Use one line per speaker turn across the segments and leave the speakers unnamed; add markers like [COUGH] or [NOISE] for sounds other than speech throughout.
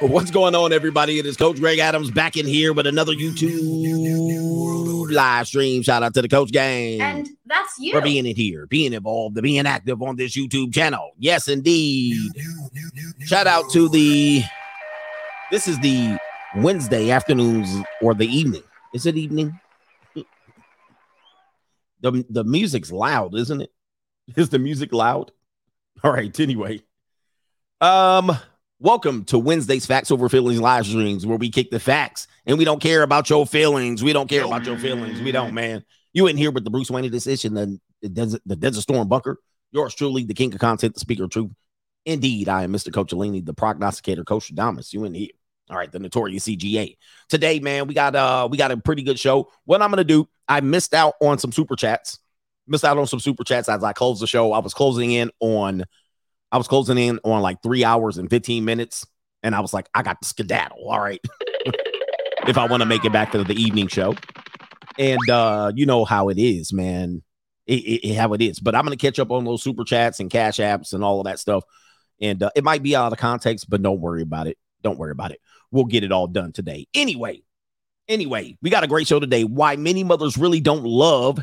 What's going on, everybody? It is Coach Greg Adams back in here with another YouTube live stream. Shout out to the Coach Gang.
And that's you.
For being in here, being involved, being active on this YouTube channel. Yes, indeed. Shout out to the. This is the Wednesday afternoons or the evening. Is it evening? The, the music's loud, isn't it? Is the music loud? All right. Anyway, um, welcome to Wednesday's Facts Over Feelings live streams, where we kick the facts and we don't care about your feelings. We don't care about your feelings. We don't, man. You in here with the Bruce Wayne decision, the, the desert, the Desert Storm bunker. Yours truly, the king of content, the speaker of truth. Indeed, I am Mr. Coach Alini, the prognosticator, Coach Adamas. You in here. All right, the notorious CGA. Today, man, we got uh we got a pretty good show. What I'm gonna do, I missed out on some super chats. Missed out on some super chats as I closed the show. I was closing in on I was closing in on like three hours and 15 minutes. And I was like, I got the skedaddle. All right. if I want to make it back to the evening show. And uh, you know how it is, man. It, it, it, how it is. But I'm gonna catch up on those super chats and cash apps and all of that stuff. And uh, it might be out of context, but don't worry about it. Don't worry about it. We'll get it all done today. Anyway, anyway, we got a great show today. Why many mothers really don't love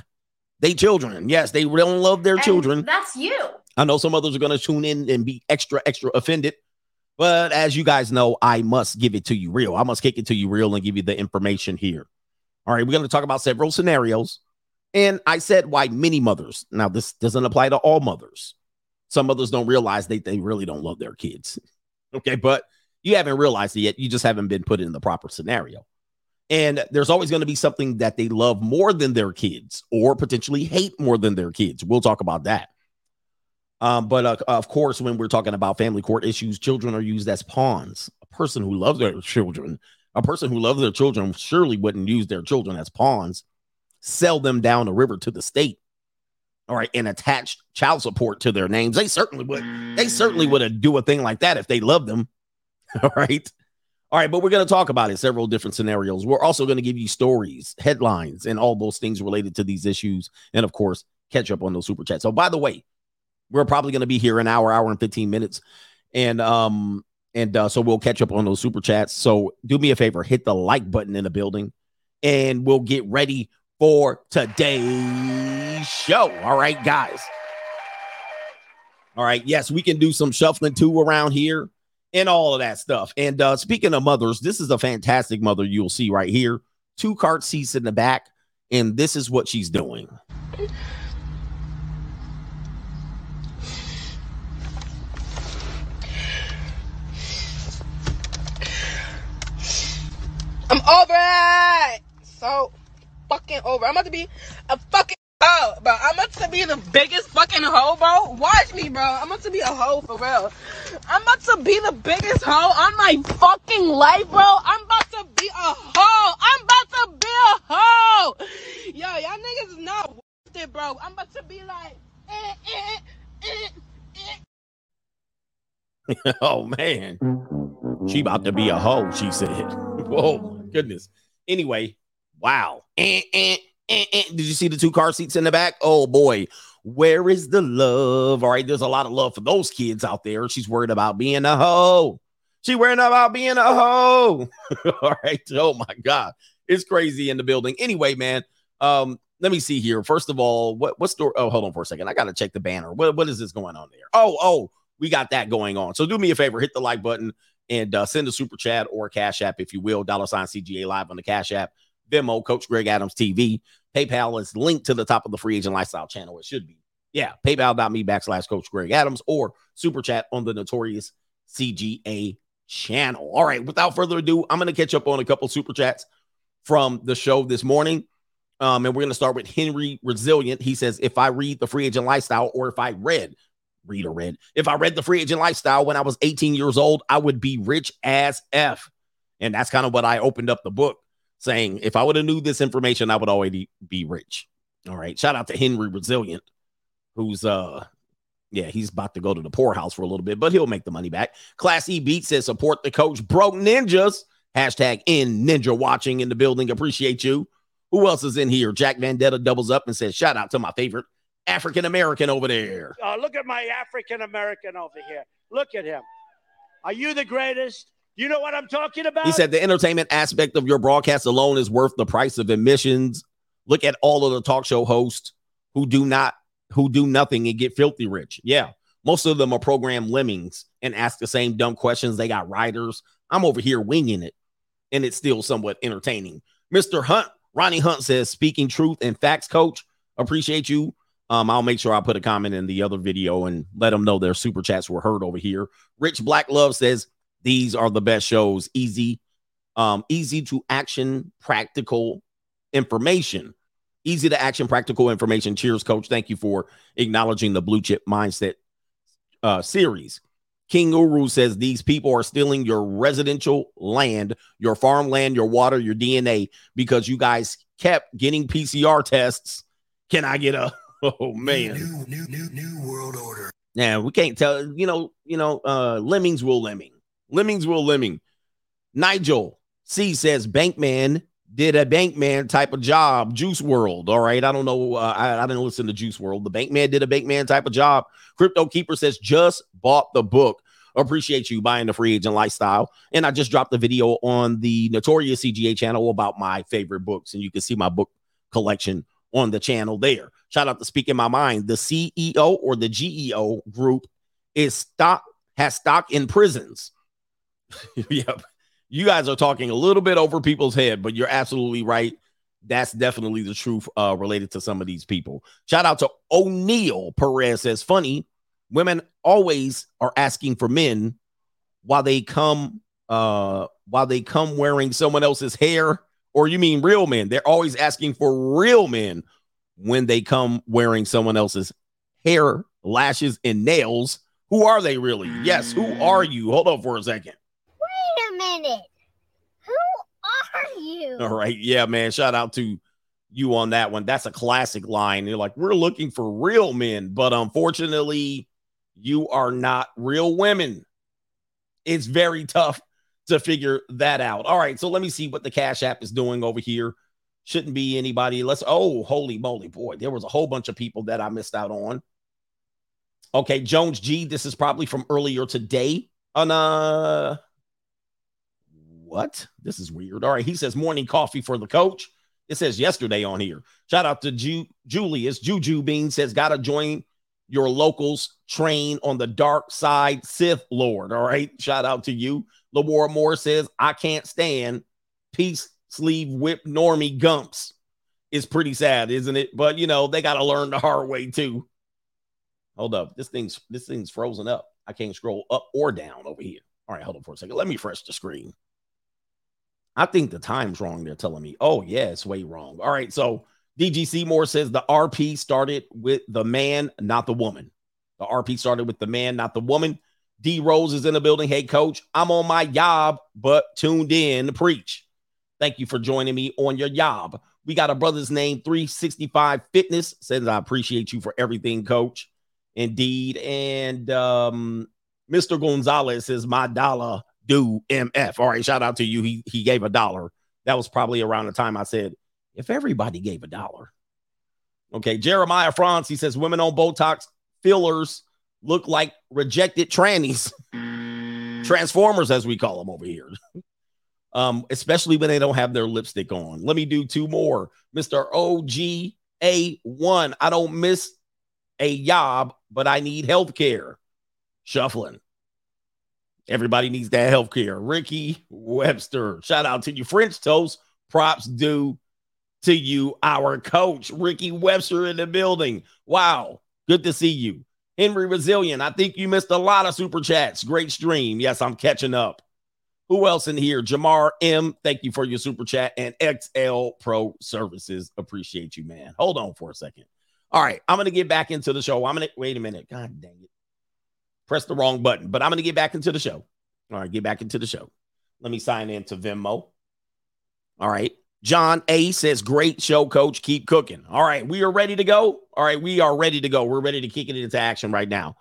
their children. Yes, they don't love their
And
children.
That's you.
I know some others are going to tune in and be extra, extra offended. But as you guys know, I must give it to you real. I must kick it to you real and give you the information here. All right, we're going to talk about several scenarios. And I said why many mothers. Now, this doesn't apply to all mothers. Some mothers don't realize they, they really don't love their kids. [LAUGHS] Okay, but you haven't realized it yet. You just haven't been put in the proper scenario. And there's always going to be something that they love more than their kids or potentially hate more than their kids. We'll talk about that. Um, but uh, of course, when we're talking about family court issues, children are used as pawns. A person who loves their children, a person who loves their children, surely wouldn't use their children as pawns, sell them down the river to the state, all right, and attach child support to their names. They certainly would. They certainly would do a thing like that if they loved them. [LAUGHS] All right. All right, but we're going to talk about it several different scenarios. We're also going to give you stories, headlines, and all those things related to these issues. And of course, catch up on those super chats. So, by the way, we're probably going to be here an hour, hour and 15 minutes. And, um, and uh, so we'll catch up on those super chats. So, do me a favor, hit the like button in the building, and we'll get ready for today's show. All right, guys. All right. Yes, we can do some shuffling too around here and all of that stuff. And uh, speaking of mothers, this is a fantastic mother you'll see right here. Two cart seats in the back, and this is what she's doing.
I'm over it. So fucking over. I'm about to be a fucking oh, bro. I'm about to be the biggest fucking hoe, bro. Watch me, bro. I'm about to be a hoe for real. I'm about to be the biggest hoe on my fucking life, bro. I'm about to be a hoe. I'm about to be a hoe. Yo, y'all niggas is not worth it, bro. I'm about to be like, eh, eh, eh, [LAUGHS]
oh man, she about to be a hoe. She said, [LAUGHS] "Whoa, goodness." Anyway, wow. Eh, eh, eh, eh. Did you see the two car seats in the back? Oh boy, where is the love? All right, there's a lot of love for those kids out there. She's worried about being a hoe. She worried about being a hoe. [LAUGHS] All right. Oh my God, it's crazy in the building. Anyway, man. Um, let me see here. First of all, what what story? Oh, hold on for a second. I gotta check the banner. What what is this going on there? Oh, oh, we got that going on. So do me a favor, hit the like button and uh, send a super chat or cash app if you will. Dollar sign CGA live on the cash app. Venmo, Coach Greg Adams TV. PayPal is linked to the top of the free agent lifestyle channel. It should be. Yeah, paypal.me backslash Coach Greg Adams or super chat on the notorious CGA channel. All right, without further ado, I'm going to catch up on a couple super chats from the show this morning. Um, and we're going to start with Henry Resilient. He says, if I read the free agent lifestyle or if I read, read or read, if I read the free agent lifestyle when I was 18 years old, I would be rich as F. And that's kind of what I opened up the book saying, if I would have knew this information, I would already be rich. All right. Shout out to Henry Resilient, who's uh yeah, he's about to go to the poorhouse for a little bit, but he'll make the money back. Class E Beat says support the coach broke ninjas. Hashtag in ninja watching in the building. Appreciate you. Who else is in here? Jack Vendetta doubles up and says, shout out to my favorite African American over there.
Uh, look at my African American over here. Look at him. Are you the greatest?
You know what I'm talking about?
He said the entertainment aspect of your broadcast alone is worth the price of admissions. Look at all of the talk show hosts who do not who do nothing and get filthy rich. Yeah. Most of them are program lemmings and ask the same dumb questions. They got writers. I'm over here winging it, and it's still somewhat entertaining. Mr. Hunt, Ronnie Hunt says, speaking truth and facts, coach. Appreciate you. Um, I'll make sure I put a comment in the other video and let them know their super chats were heard over here. Rich Black Love says, These are the best shows. Easy, um, easy to action, practical information. Easy to action, practical information. Cheers, coach. Thank you for acknowledging the blue chip mindset uh, series. King Uru says these people are stealing your residential land, your farmland, your water, your DNA because you guys kept getting PCR tests. Can I get a [LAUGHS] oh man?
New, new, new, new world order.
Yeah, we can't tell. You know, you know, uh, lemmings will lemming. Lemmings will lemming. Nigel C says Bankman did a Bankman type of job. Juice WRLD. All right. I don't know. Uh, I, I, didn't listen to Juice WRLD. The Bankman did a Bankman type of job. Crypto Keeper says just bought the book. Appreciate you buying the free agent lifestyle. And I just dropped a video on the Notorious CGA channel about my favorite books. And you can see my book collection on the channel there. Shout out to Speaking My Mind. The CEO or the GEO group is stock, has stock in prisons. [LAUGHS] yep you guys are talking a little bit over people's head, but you're absolutely right. That's definitely the truth uh, related to some of these people. Shout out to O'Neill Perez says, funny, women always are asking for men while they come uh while they come wearing someone else's hair or you mean real men they're always asking for real men when they come wearing someone else's hair lashes and nails who are they really yes who are mm. you hold on for a second Wait a
minute. Who are you?
All right. Yeah, man. Shout out to you on that one. That's a classic line. You're like, we're looking for real men, but unfortunately, you are not real women. It's very tough to figure that out. All right. So let me see what the Cash App is doing over here. Shouldn't be anybody. Let's, oh, holy moly, boy. There was a whole bunch of people that I missed out on. Okay. Jones G, this is probably from earlier today on, uh, what? This is weird. All right. He says morning coffee for the coach. It says yesterday on here. Shout out to Ju- Julius. Juju Bean says, gotta join your locals train on the dark side Sith Lord. All right. Shout out to you. Lamora Moore says, I can't stand peace sleeve whip normie gumps. is pretty sad, isn't it? But you know, they gotta learn the hard way too. Hold up. This thing's this thing's frozen up. I can't scroll up or down over here. All right, hold on for a second. Let me refresh the screen. I think the time's wrong. They're telling me. Oh, yeah, it's way wrong. All right. So DG Seymour says the RP started with the man, not the woman. The RP started with the man, not the woman. D Rose is in the building. Hey, coach, I'm on my job, but tuned in to preach. Thank you for joining me on your job. We got a brother's name, 365 Fitness. Says, I appreciate you for everything, coach. Indeed. And um, Mr. Gonzalez says, my dollar do MF. All right, shout out to you. He he gave a dollar. That was probably around the time I said, if everybody gave a dollar. Okay, Jeremiah Franz, he says women on Botox fillers look like rejected trannies. [LAUGHS] Transformers, as we call them over here. Um, especially when they don't have their lipstick on. Let me do two more. Mr. OGA1. I don't miss a job, but I need health care. Shuffling. Everybody needs that health care. Ricky Webster, shout out to you. French toast, props due to you, our coach, Ricky Webster in the building. Wow, good to see you. Henry Resilient, I think you missed a lot of super chats. Great stream. Yes, I'm catching up. Who else in here? Jamar M, thank you for your super chat. And XL Pro Services, appreciate you, man. Hold on for a second. All right, I'm going to get back into the show. I'm going to wait a minute. God dang it press the wrong button, but I'm going to get back into the show. All right, get back into the show. Let me sign in to Venmo. All right. John A says, Great show, coach. Keep cooking. All right. We are ready to go. All right. We are ready to go. We're ready to kick it into action right now.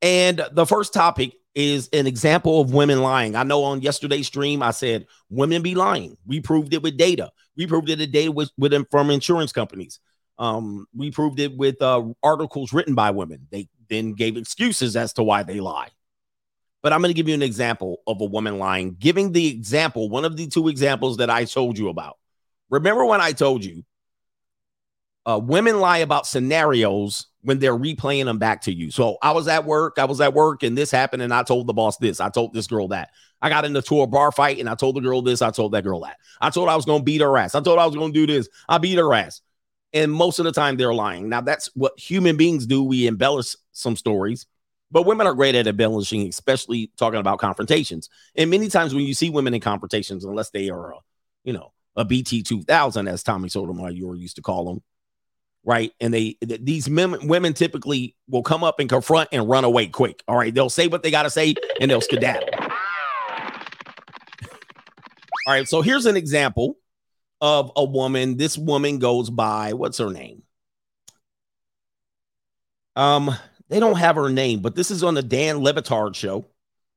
And the first topic is an example of women lying. I know on yesterday's stream, I said women be lying. We proved it with data. We proved it today with, with from insurance companies. Um, we proved it with uh, articles written by women. They then gave excuses as to why they lie. But I'm going to give you an example of a woman lying, giving the example, one of the two examples that I told you about. Remember when I told you uh, women lie about scenarios when they're replaying them back to you. So I was at work, I was at work, and this happened, and I told the boss this, I told this girl that. I got into a bar fight, and I told the girl this, I told that girl that. I told I was to beat her ass. I told I was to do this. I beat her ass. And most of the time, they're lying. Now, that's what human beings do. We embellish some stories, but women are great at embellishing, especially talking about confrontations. And many times when you see women in confrontations, unless they are, a, you know, a BT 2000, as Tommy Sotomayor used to call them, right? And they th- these men, women typically will come up and confront and run away quick. All right, they'll say what they got to say and they'll skedaddle. [LAUGHS] All right, so here's an example of a woman. This woman goes by what's her name? Um, they don't have her name, but this is on the Dan Le Batard show.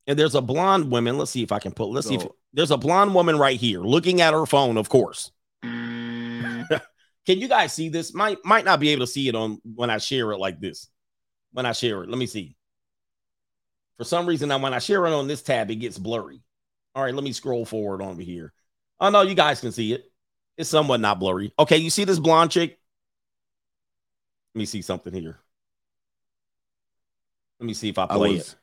And there's a blonde woman. Let's see if I can put. Let's see if there's a blonde woman right here looking at her phone, of course. Can you guys see this? Might might not be able to see it on when I share it like this. When I share it, let me see. For some reason, now when I share it on this tab, it gets blurry. All right, let me scroll forward over here. Oh no, you guys can see it. It's somewhat not blurry. Okay, you see this blonde chick? Let me see something here. Let me see if I
I
play
was
it.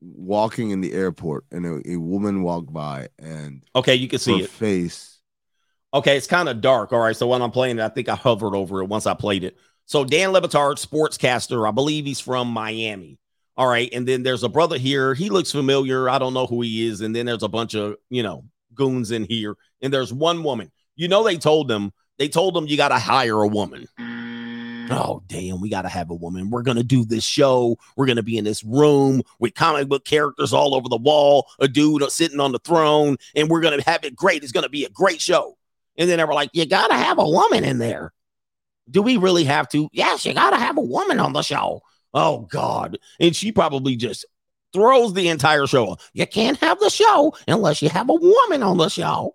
walking in the airport and a, a woman walked by and
Okay, you can see
her
it.
face.
Okay, it's kind of dark. All right. So when I'm playing it, I think I hovered over it once I played it. So Dan Le Batard, sportscaster, I believe he's from Miami. All right. And then there's a brother here. He looks familiar. I don't know who he is. And then there's a bunch of, you know, goons in here. And there's one woman. You know, they told them, they told them you got to hire a woman. Oh, damn, we got to have a woman. We're to do this show. We're to be in this room with comic book characters all over the wall, a dude sitting on the throne, and we're to have it great. It's to be a great show. And then they were like, you got to have a woman in there. Do we really have to? Yes, you got to have a woman on the show. Oh, God. And she probably just throws the entire show. You can't have the show unless you have a woman on the show.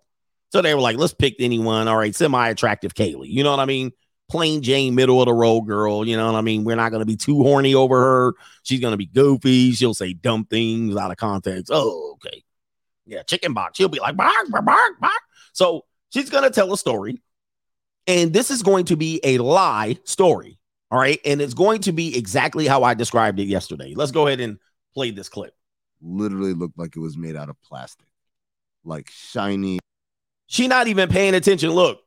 So they were like, let's pick anyone. All right, semi attractive Kaylee. You know what I mean? Plain Jane, middle of the road girl. You know what I mean? We're not going to be too horny over her. She's going to be goofy. She'll say dumb things out of context. Oh, okay. Yeah, chicken box. She'll be like, bark, bark, bark, bark. So she's going to tell a story. And this is going to be a lie story. All right. And it's going to be exactly how I described it yesterday. Let's go ahead and play this clip.
Literally looked like it was made out of plastic, like shiny.
She not even paying attention. Look,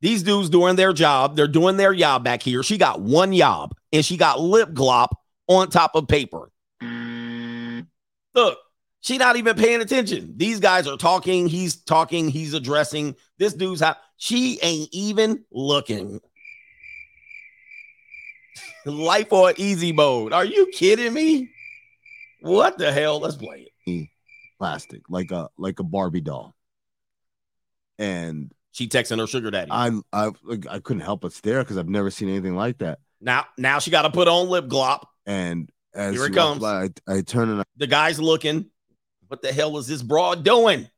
these dudes doing their job. They're doing their job back here. She got one job and she got lip glop on top of paper. Look, she not even paying attention. These guys are talking. He's talking. He's addressing. This dude's how she ain't even looking. Life on easy mode. Are you kidding me? What the hell? Let's play it.
plastic, like a like a Barbie doll. And
She texting her sugar daddy.
I I I couldn't help but stare because I've never seen anything like that.
now, now she got to put on lip glop.
And as
Here it comes.
I, I turn and
The guy's looking. What the hell is this broad doing?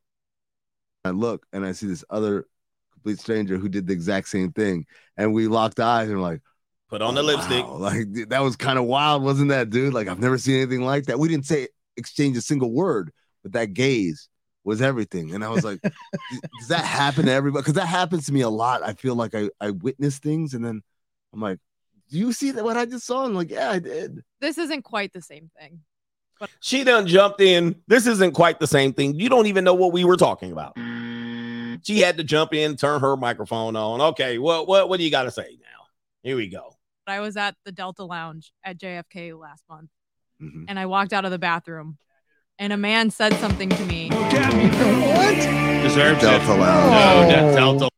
I look and I see this other complete stranger who did the exact same thing, and we locked eyes and we're like,
Put on the
"Oh,
lipstick.
wow." Like th- that was kind of wild, wasn't that, dude? Like I've never seen anything like that. We didn't say exchange a single word, but that gaze was everything. And I was like, [LAUGHS] does that happen to everybody? Because that happens to me a lot. I feel like I I witness things and then I'm like, do you see that what I just saw? I'm like, yeah, I did.
This isn't quite the same thing.
She done jumped in. This isn't quite the same thing. You don't even know what we were talking about. She had to jump in, turn her microphone on. Okay, what what what do you got to say now? Here we go.
I was at the Delta Lounge at JFK last month
Mhm.
and I walked out of the bathroom and a man said something to me. What?
Deserves
Delta
it.
Lounge.
No, De- Delta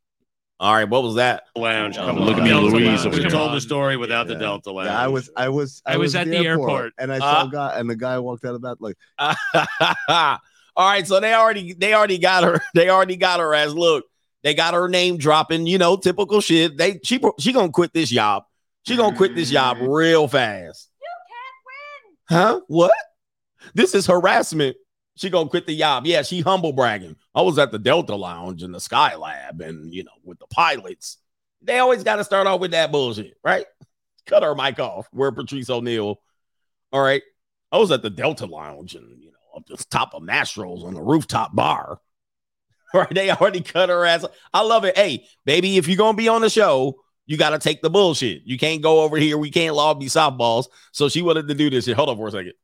All right, what was that?
Lounge.
Oh, look at me,
Delta
Louise,
Lounge. We told the story without the Delta Lounge.
Yeah, I was I was
I was at the airport.
and I saw
Uh,
a guy and the guy walked out of that like [LAUGHS]
All right, so they already they already got her. [LAUGHS] They already got her as look. They got her name dropping, you know, typical shit. They she she gonna quit this job. She gonna quit this job real fast. You can't win. Huh? What? This is harassment. She gonna quit the job. Yeah, she humble bragging. I was at the Delta Lounge in the Skylab, and you know, with the pilots. They always got to start off with that bullshit, right? Cut her mic off. Where Patrice O'Neal. All right. I was at the Delta Lounge, and you know, up the top of Mastro's on the rooftop bar. [LAUGHS] Right? They already cut her ass. I love it. Hey, baby, if you're gonna be on the show, you got to take the bullshit. You can't go over here. We can't lobby softballs. So she wanted to do this. Hold on for a second.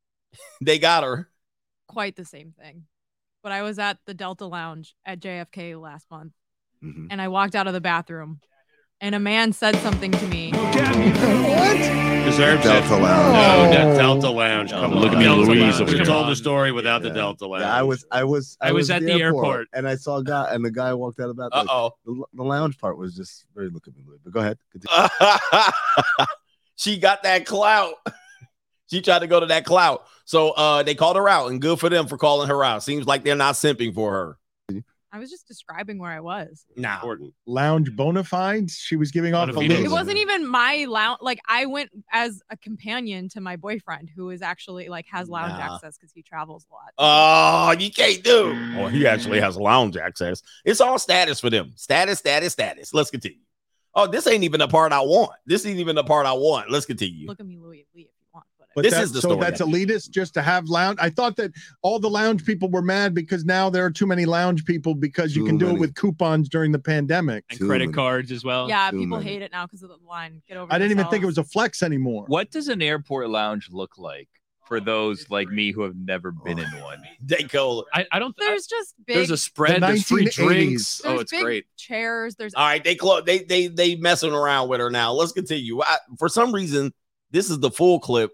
[LAUGHS] they got her.
Quite the same thing. But I was at the Delta Lounge at JFK last month
Mhm.
and I walked out of the bathroom and a man said something to me.
Deserves
Delta
it.
Lounge.
No, that Delta Lounge. Come
Look at me,
Delta
Louise,
Lounge.
over
told the story without the Delta Lounge.
Yeah, I was, I was,
I was at the airport.
and I saw a guy, and the guy walked out of the
Uh
bathroom.
oh.
The, the lounge part was just very look at me, Louis. But go ahead. [LAUGHS] Continue.
she got that clout. She tried to go to that clout. So uh they called her out, and good for them for calling her out. Seems like they're not simping for her.
I was just describing where I was.
Nah.
Important.
Lounge bona fides. She was giving off a
Bona
It wasn't even my lounge. Like I went as a companion to my boyfriend, who is actually like has lounge
Nah.
access because he travels a lot.
Oh, you can't do. Oh, he actually has lounge access. It's all status for them. Status, status, status. Let's continue. Oh, this ain't even the part I want. This ain't even the part I want. Let's continue.
Look at me, Louis, Lee, if you want. But,
But
This
that-
is the story.
so
story.
that's elitist just to have lounge. I thought that all the lounge people were mad because now there are too many lounge people because you
Too
can do
many.
it with coupons during the pandemic.
And
Too
credit
many.
cards as well.
yeah,
too
people
many.
hate it now because of the line. Get over.
I didn't even think it was a flex anymore.
What does an airport lounge look like for those like me who have never been in one? [LAUGHS]
They go.
I, I don't.
There's just big.
there's a spread. There's free drinks.
there's
Oh, it's
big
great.
Chairs. There's
All right, they close. They they they messing around with her now. Let's continue. I, for some reason, this is the full clip.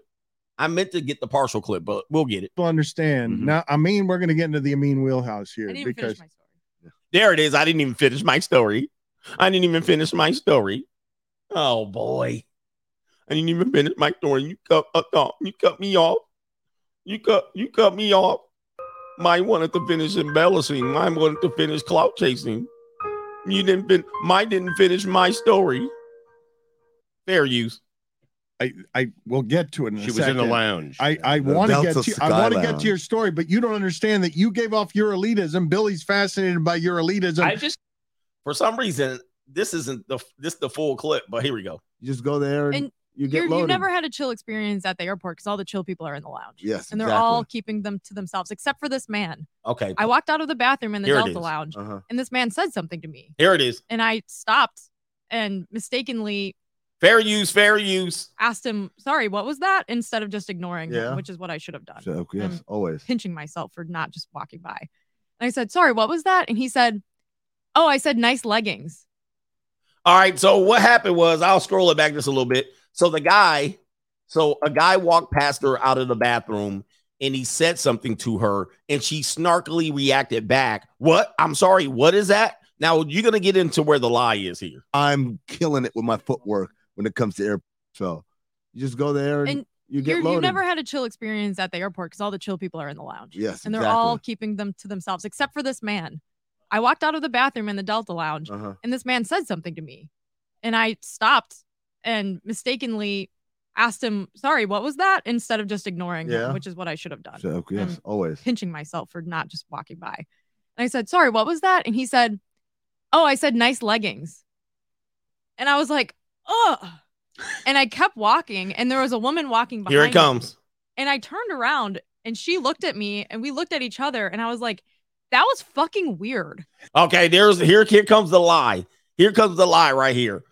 I meant to get the partial clip, but we'll get it.
People understand.
Mhm.
Now, I mean, we're going to get into the Amin wheelhouse
I
here
didn't
because
finish my story.
There it is. I didn't even finish my story. I didn't even finish my story. Oh boy, I didn't even finish my story. You cut, uh, uh, you cut me off. You cut, you cut me off. Mine wanted to finish embellishing. Mine wanted to finish clout chasing. You didn't fin- Mine didn't finish my story. Fair use.
I, I will get to it. In a
She was in the lounge.
I, I want to get to I want to get to your story, but you don't understand that you gave off your elitism. Billy's fascinated by your elitism.
I just
For some reason, this isn't the this the full clip, but here we go.
You just go there and,
And
you get
You're,
loaded.
you never had a chill experience at the airport because all the chill people are in the lounge.
yes,
And they're
exactly.
all keeping them to themselves, except for this man.
Okay,
I walked out of the bathroom in the
Here
Delta. Lounge,
Uh-huh.
and this man said something to me,
here it is.
and I stopped and mistakenly
Fair use, fair use.
asked him, "Sorry, what was that?" Instead of just ignoring
Yeah.
him, which is what I should have done.
So, yes,
Um,
always.
Pinching myself for not just walking by. And I said, "Sorry, what was that?" And he said, "Oh, I said nice leggings."
All right. So what happened was I'll scroll it back just a little bit. So the guy, so a guy walked past her out of the bathroom and he said something to her and she snarkily reacted back. What? I'm sorry. What is that? Now you're gonna get into where the lie is here.
I'm killing it with my footwork when it comes to air. So you just go there and,
And
you get loaded.
you never had a chill experience at the airport because all the chill people are in the lounge.
Yes,
and they're
exactly.
all keeping them to themselves, except for this man. I walked out of the bathroom in the Delta Lounge,
uh-huh.
and this man said something to me, and I stopped and mistakenly asked him, "Sorry, what was that?" Instead of just ignoring
Yeah.
him, which is what I should have done.
So, yes, always.
pinching myself for not just walking by. And I said, Sorry, what was that? And he said, Oh, I said nice leggings. And I was like, Ugh. And I kept walking, and there was a woman walking behind
Here it
me.
comes.
And I turned around and she looked at me and we looked at each other, and I was like, That was fucking weird.
Okay, there's here. Here comes the lie. Here comes the lie right here.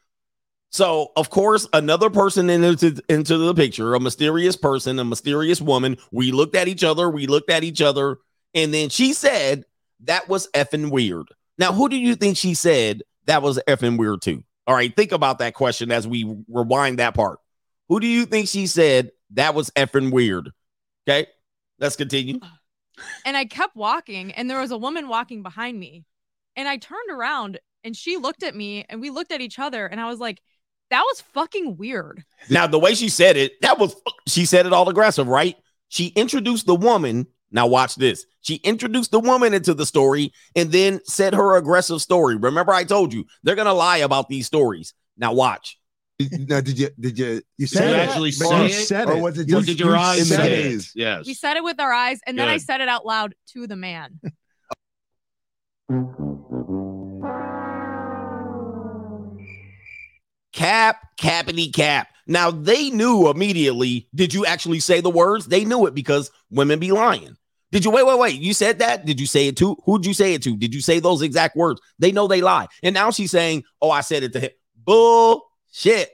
So, of course, another person into into the picture, a mysterious person, a mysterious woman. We looked at each other. We looked at each other, and then she said that was effing weird. Now, who do you think she said that was effing weird to? All right, think about that question as we rewind that part. Who do you think she said that was effing weird? Okay, let's continue.
And I kept walking, and there was a woman walking behind me. And I turned around and she looked at me and we looked at each other, and I was like, That was fucking weird.
Now, the way she said it, that was she said it all aggressive, right? She introduced the woman. Now, watch this. She introduced the woman into the story and then said her aggressive story. Remember, I told you they're gonna lie about these stories. Now, watch.
Did, now, did you did you
You
Did
said
you
it.
actually
But
say
you
it?
or was it just
did your
you
eyes
in
say it? Yes.
We said it with our eyes, and then I said it out loud to the man. [LAUGHS]
Cap, cappity cap. Now they knew immediately. Did you actually say the words? They knew it because women be lying. Did you wait, wait, wait? You said that? Did you say it to? Who'd you say it to? Did you say those exact words? They know they lie. And now she's saying, Oh, I said it to him. Bullshit.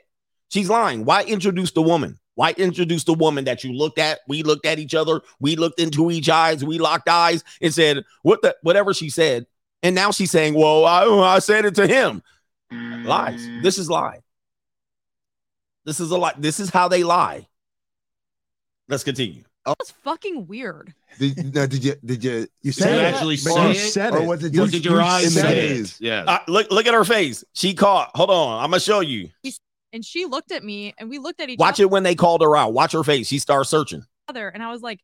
She's lying. Why introduce the woman? Why introduce the woman that you looked at? We looked at each other. We looked into each eyes. We locked eyes and said, What the whatever she said. And now she's saying, Well, I, I said it to him. Lies. This is lie. This is a lie. This is how they lie. Let's continue.
That was fucking weird.
Did, now, did you did you
You said
you
it.
actually
But
say
you
it?
said
or
it.
was it
Or
just
did your eyes
in
say it? Yeah.
Uh, look, look at her face. She caught. Hold on. I'm gonna show you.
And she looked at me and we looked at each other.
Watch it when they called her out. Watch her face. She starts searching.
other and I was like,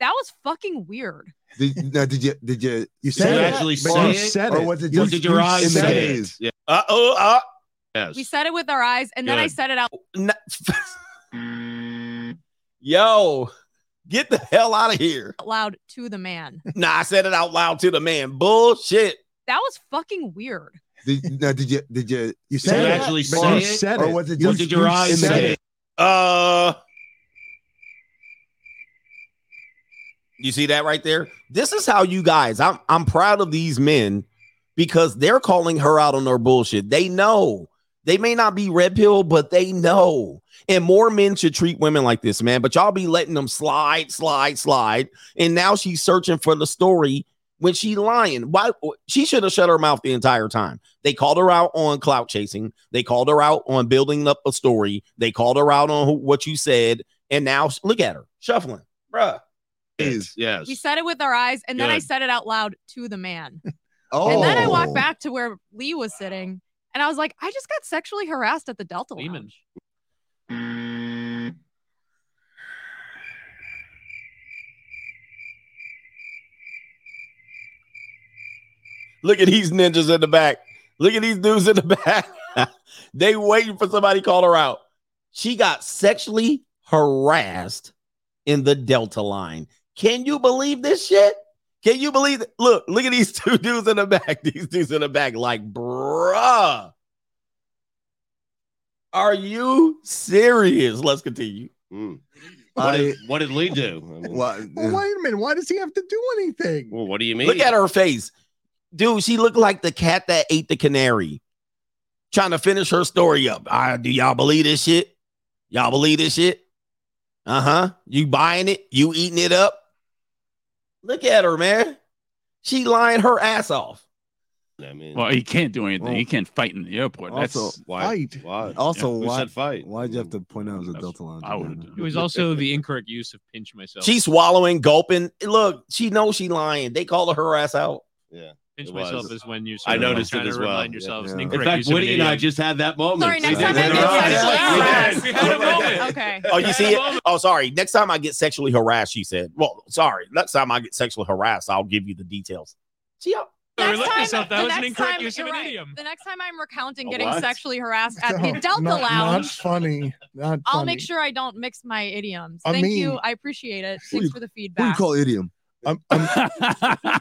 that was fucking weird.
Did, now, did you did you
You said
you
it.
actually
but
say
you
it?
said
or
it.
was it
Or
just
did your eyes
in
say it? Yeah.
Uh oh. Uh,
Yes.
We said it with our eyes and then I said it out
n- [LAUGHS] Yo, get the hell out of here.
loud to the man. [LAUGHS]
Nah, I said it out loud to the man. Bullshit.
That was fucking weird.
Did, now, did you did you
You
Did
said
you
it.
actually
but
say
you
it?
said
or was it just
did your eyes say
gaze?
it?
Uh You see that right there? This is how you guys. I'm I'm proud of these men because they're calling her out on her bullshit. They know. They may not be red pill, but they know. And more men should treat women like this, man. But y'all be letting them slide, slide, slide. And now she's searching for the story when she lying. Why she should have shut her mouth the entire time. They called her out on clout chasing. They called her out on building up a story. They called her out on who, what you said. And now look at her shuffling, bruh.
Gaze.
Yes.
We said it with our eyes and then I said it out loud to the man.
Oh, [LAUGHS]
And then I walked oh. back to where Lee was sitting and I was like, I just got sexually harassed at the Delta
Lehman.
Lounge.
Look at these ninjas in the back. Look at these dudes in the back. [LAUGHS] they waiting for somebody to call her out. She got sexually harassed in the Delta line. Can you believe this shit? Can you believe it? Look, look at these [LAUGHS] two dudes in the back. These dudes in the back, like, bruh. Are you serious? Let's continue.
Mm. What,
I,
did, what did Lee do? I mean,
Well, wait a minute. Why does he have to do anything?
well, what do you mean?
Look at her face. Dude, she looked like the cat that ate the canary. Trying to finish her story up. Ah, do y'all believe this shit? Y'all believe this shit? Uh-huh. You buying it? You eating it up? Look at her, man. She lying her ass off.
I mean,
Well, he can't do anything.
Well,
he can't fight in the airport. That's
also-
why?
Fight.
Why?
Also,
Who
why-
said fight?
Why'd you have to point out it was a Delta Lounge?
I would've
again?
done
It was also the incorrect use of pinch myself.
She's swallowing, gulping. Look, she knows she lying. They call her ass out.
Yeah.
Pinch
it
myself
was.
is when you.
I
sort of like
noticed it
trying to
as well.
Remind
Yeah.
yourselves
Yeah.
an
In
In fact,
use of an
Woody and I just had that moment.
Sorry, next time I get sexually harassed.
We had a moment.
Okay.
Oh, you see it? Oh, sorry. Next time I get sexually harassed, she said. Well, sorry. Next time I get sexually harassed, I'll give you the details. See how
Next
look
time-
yourself. That
the
was an
next
incorrect
time-
use of
you're
an
right.
idiom.
The next time I'm recounting getting
what?
sexually harassed at
No,
the Delta
not, Not funny. Not
I'll
funny.
make sure I don't mix my idioms.
I
Thank
mean-
you. I appreciate it. Thanks
you-
for the feedback.
What do you call idiom?
I'm, [LAUGHS] I'm,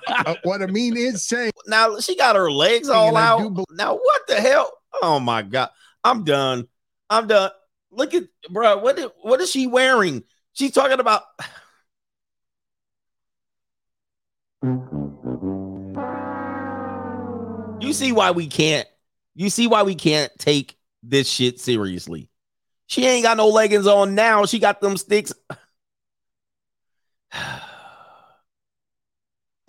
uh, what I mean is saying
now she got her legs all out.
do bel-
now what the hell? Oh my god. I'm done. I'm done. Look at bro. What is, what is she wearing? She's talking about You see why we can't you see why we can't take this shit seriously. She ain't got no leggings on now. She got them sticks. [LAUGHS]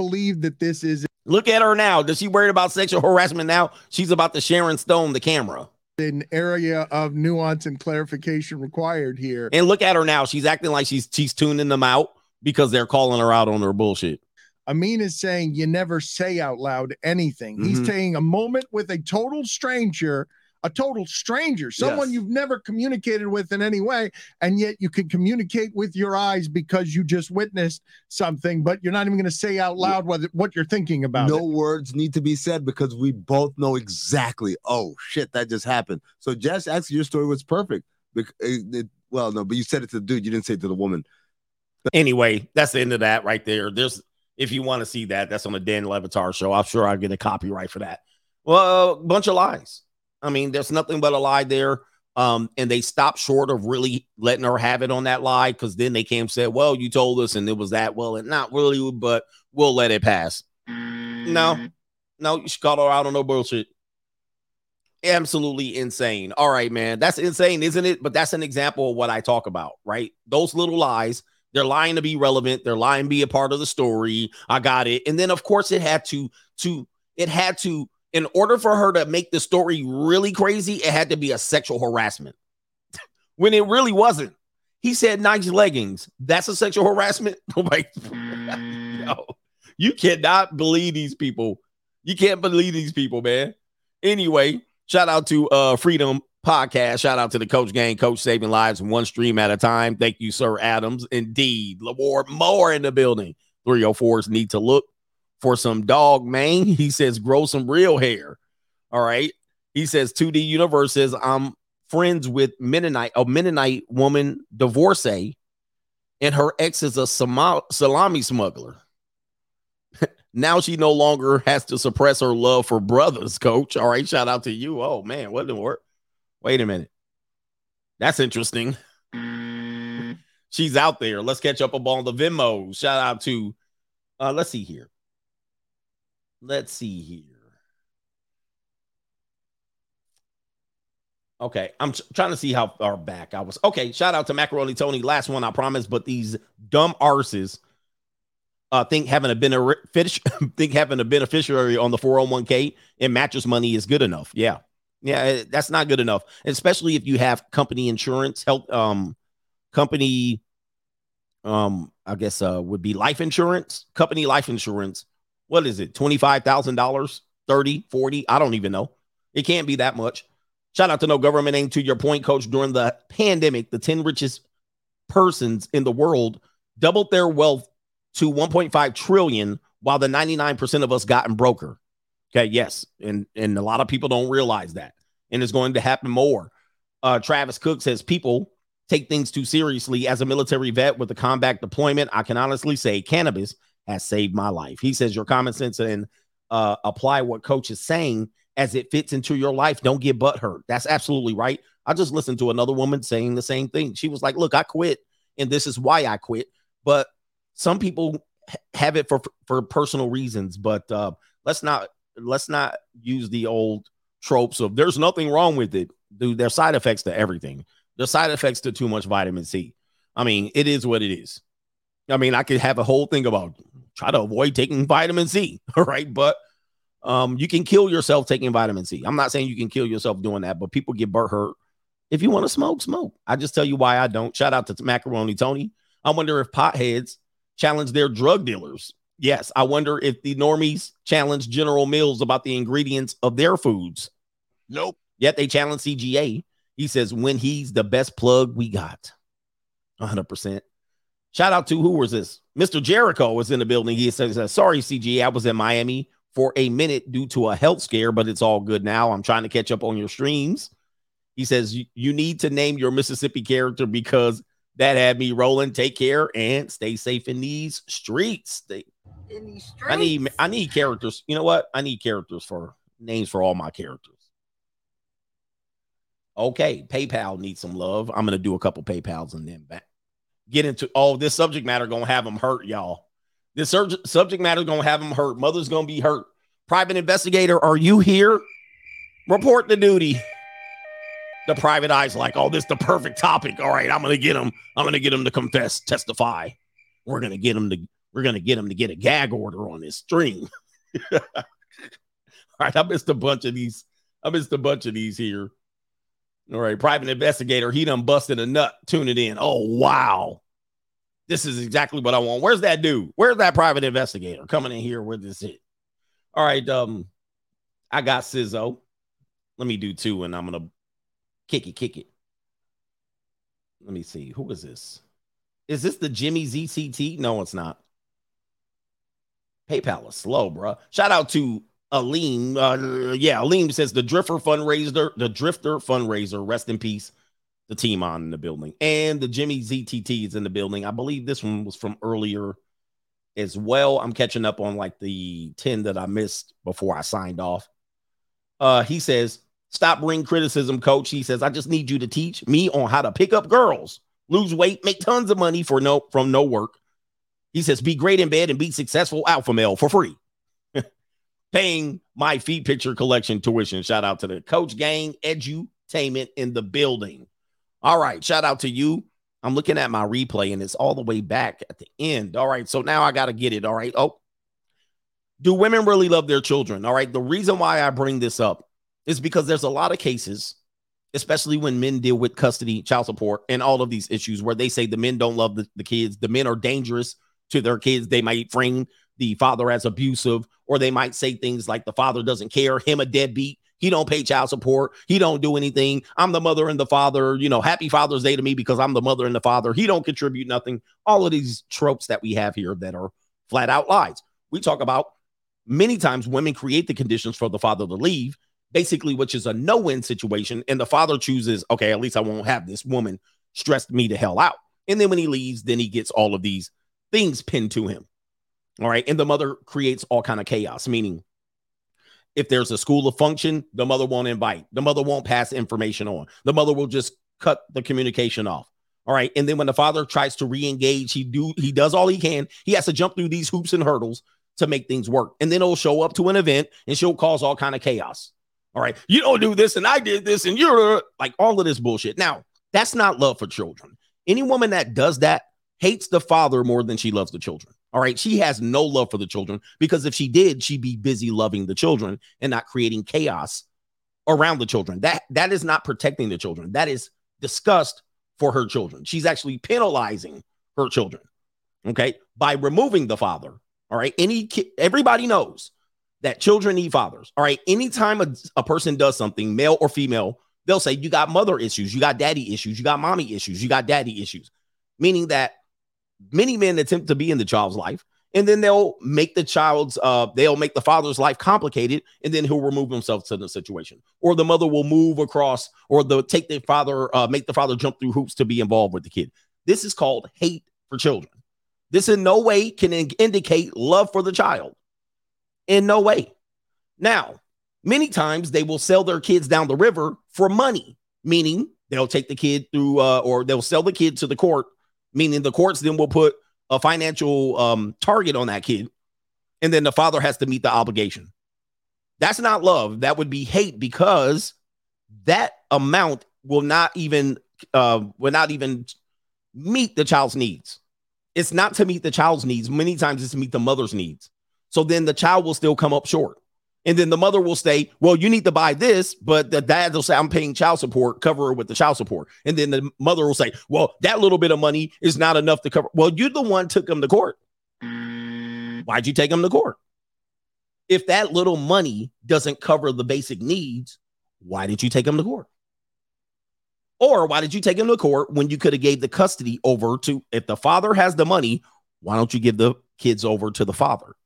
believe that this is
Look at her now. Does she worried about sexual harassment now? She's about to Sharon Stone the camera.
an area of nuance and clarification required here.
And look at her now. She's acting like she's she's tuning them out because they're calling her out on her bullshit.
Amin is saying you never say out loud anything. He's
Mhm.
taking a moment with a total stranger, a total stranger, someone
Yes.
you've never communicated with in any way, and yet you can communicate with your eyes because you just witnessed something, but you're not even going to say out loud what, what you're thinking about.
no
it.
words need to be said because we both know exactly. Oh shit, that just happened. So Jess, actually, your story was perfect. It- uh, it- well, no, but you said it to the dude. You didn't say it to the woman.
Anyway, that's the end of that right there. There's if you want to see that, that's on the Dan Le Batard show. I'm sure I'll get a copyright for that. Well, a bunch of lies. I mean, there's nothing but a lie there. Um, and they stopped short of really letting her have it on that lie because then they came and said, Well, you told us, and it was that. Well, and not really, but we'll let it pass. No, no, you should call her out on no bullshit. Absolutely insane. All right, man. That's insane, isn't it? But that's an example of what I talk about, right? Those little lies. They're lying to be relevant. They're lying to be a part of the story. I got it. And then of course it had to to it had to in order for her to make the story really crazy, it had to be a sexual harassment. [LAUGHS] when it really wasn't. He said nice leggings. That's a sexual harassment. [LAUGHS] like, [LAUGHS] no, you cannot believe these people. You can't believe these people, man. Anyway, shout out to uh Freedom Podcast. Shout out to the Coach Gang, Coach Saving Lives one stream at a time. Thank you, Sir Adams. Indeed, Lamore more in the building. 304s need to look for some dog mane. [LAUGHS] He says, grow some real hair. All right. He says, 2D Universe says, I'm friends with Mennonite, a Mennonite woman divorcee, and her ex is a salami smuggler. [LAUGHS] now she no longer has to suppress her love for brothers, coach. All right. Shout out to you. Oh, man. What didn't work? Wait a minute. That's interesting. She's out there. Let's catch up on the Venmo. Shout out to, uh, let's see here. Let's see here. Okay, I'm tr- trying to see how far back I was. Okay, shout out to Macaroni Tony. Last one, I promise. But these dumb arses uh, think having a benefic- [LAUGHS] think having a beneficiary on the 401k and mattress money is good enough. Yeah, yeah, eh, that's not good enough, especially if you have company insurance, health, um, company, um, I guess uh would be life insurance, company life insurance. What is it? $25,000, 30, 40, I don't even know. It can't be that much. Shout out to no government aim to your point, coach. During the pandemic, the 10 richest persons in the world doubled their wealth to 1.5 trillion, while the 99% of us gotten broker. Okay, yes. And and a lot of people don't realize that. And it's going to happen more. Uh, Travis Cook says people take things too seriously. As a military vet with a combat deployment, I can honestly say cannabis has saved my life. He says your common sense and uh, apply what coach is saying as it fits into your life. Don't get butt hurt. That's absolutely right. I just listened to another woman saying the same thing. She was like, "Look, I quit, and this is why I quit." But some people have it for for personal reasons. But uh, let's not let's not use the old tropes of "there's nothing wrong with it." Dude, there's side effects to everything. There's side effects to too much vitamin C. I mean, it is what it is. I mean, I could have a whole thing about try to avoid taking vitamin C, [LAUGHS] all right? But um, you can kill yourself taking vitamin C. I'm not saying you can kill yourself doing that, but people get butt hurt. If you want to smoke, smoke. I just tell you why I don't. Shout out to Macaroni Tony. I wonder if potheads challenge their drug dealers. Yes, I wonder if the normies challenge General Mills about the ingredients of their foods.
Nope.
Yet they challenge CGA. He says when he's the best plug we got. 100%. Shout out to who was this? Mr. Jericho was in the building. He says, uh, Sorry, CG, I was in Miami for a minute due to a health scare, but it's all good now. I'm trying to catch up on your streams. He says, You need to name your Mississippi character because that had me rolling. Take care and stay safe in these streets. Stay-
In these streets.
I need I need characters. You know what? I need characters for names for all my characters. Okay, PayPal needs some love. I'm gonna do a couple PayPal's and then back. Get into oh, this subject matter gonna have them hurt, y'all. This sur- subject matter gonna have them hurt. Mother's gonna be hurt. Private investigator, are you here? Report the duty. The private eye's like, oh, this the perfect topic. All right, I'm gonna get him. I'm gonna get him to confess, testify. We're gonna get him to. We're gonna get him to get a gag order on this stream. [LAUGHS] All right, I missed a bunch of these. I missed a bunch of these here. All right, private investigator, he done busted a nut. Tune it in. Oh wow, this is exactly what I want. Where's that dude? Where's that private investigator coming in here with this it? All right, um, I got Sizzo. Let me do two, and I'm gonna kick it, kick it. Let me see. Who is this? Is this the Jimmy ZCT? No, it's not. PayPal is slow, bro. Shout out to Aleem. Uh, yeah, Aleem says the Drifter fundraiser, the Drifter fundraiser. Rest in peace. The team on in the building, and the Jimmy ZTT is in the building. I believe this one was from earlier as well. I'm catching up on like the 10 that I missed before I signed off. Uh, he says, Stop ring criticism, coach. He says, I just need you to teach me on how to pick up girls, lose weight, make tons of money for no from no work. He says, be great in bed and be successful alpha male for free. [LAUGHS] Paying my feet picture collection tuition. Shout out to the coach gang, edutainment in the building. All right. Shout out to you. I'm looking at my replay and it's all the way back at the end. All right. So now I got to get it. All right. Oh, do women really love their children? All right. The reason why I bring this up is because there's a lot of cases, especially when men deal with custody, child support, and all of these issues where they say the men don't love the, the kids, the men are dangerous to their kids. They might frame the father as abusive, or they might say things like the father doesn't care, him a deadbeat, he don't pay child support, he don't do anything. I'm the mother and the father, you know, happy Father's Day to me because I'm the mother and the father. He don't contribute nothing. All of these tropes that we have here that are flat out lies. We talk about many times women create the conditions for the father to leave, basically, which is a no-win situation, and the father chooses, okay, at least I won't have this woman stress me to hell out. And then when he leaves, then he gets all of these things pinned to him. All right. And the mother creates all kind of chaos, meaning if there's a school of function, the mother won't invite, the mother won't pass information on, the mother will just cut the communication off. All right. And then when the father tries to re-engage, he do he does all he can. He has to jump through these hoops and hurdles to make things work. And then he'll show up to an event and she'll cause all kind of chaos. All right. You don't do this and I did this and you're like all of this bullshit. Now, that's not love for children. Any woman that does that hates the father more than she loves the children. All right. She has no love for the children because if she did, she'd be busy loving the children and not creating chaos around the children. That that is not protecting the children. That is disgust for her children. She's actually penalizing her children. Okay. By removing the father. All right. Any ki- everybody knows that children need fathers. All right. Anytime a, a person does something, male or female, they'll say, You got mother issues, you got daddy issues, you got mommy issues, you got daddy issues. Meaning that many men attempt to be in the child's life and then they'll make the child's uh they'll make the father's life complicated and then he'll remove himself to the situation. Or the mother will move across or the take the father uh make the father jump through hoops to be involved with the kid. This is called hate for children. This in no way can in- indicate love for the child. In no way. Now many times they will sell their kids down the river for money meaning they'll take the kid through uh or they'll sell the kid to the court meaning the courts then will put a financial um, target on that kid, and then the father has to meet the obligation. That's not love. That would be hate because that amount will not even uh, will not even meet the child's needs. It's not to meet the child's needs. Many times it's to meet the mother's needs. So then the child will still come up short. And then the mother will say, Well, you need to buy this, but the dad will say, I'm paying child support, cover it with the child support. And then the mother will say, Well, that little bit of money is not enough to cover. Well, you're the one took him to court. Why'd you take him to court? If that little money doesn't cover the basic needs, why did you take him to court? Or why did you take him to court when you could have gave the custody over to if the father has the money, why don't you give the kids over to the father?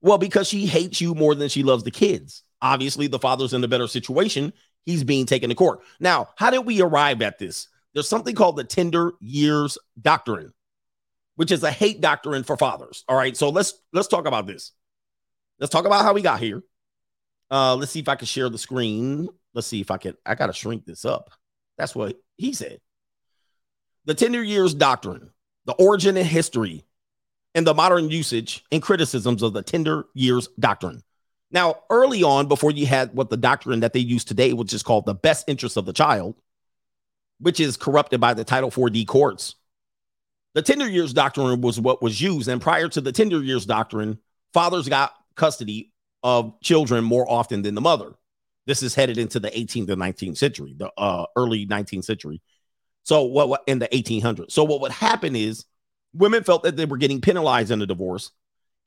Well, because she hates you more than she loves the kids. Obviously, the father's in a better situation. He's being taken to court. Now, how did we arrive at this? There's something called the tender years doctrine, which is a hate doctrine for fathers. All right. So let's let's talk about this. Let's talk about how we got here. Uh, let's see if I can share the screen. Let's see if I can. I gotta shrink this up. That's what he said. The tender years doctrine, the origin and history and the modern usage and criticisms of the tender years doctrine. Now, early on, before you had what the doctrine that they use today, which is called the best interest of the child, which is corrupted by the Title 4D courts, the tender years doctrine was what was used. And prior to the tender years doctrine, fathers got custody of children more often than the mother. This is headed into the 18th and 19th century, the uh, early 19th century. So what, what in the 1800s? So what would happen is women felt that they were getting penalized in a divorce.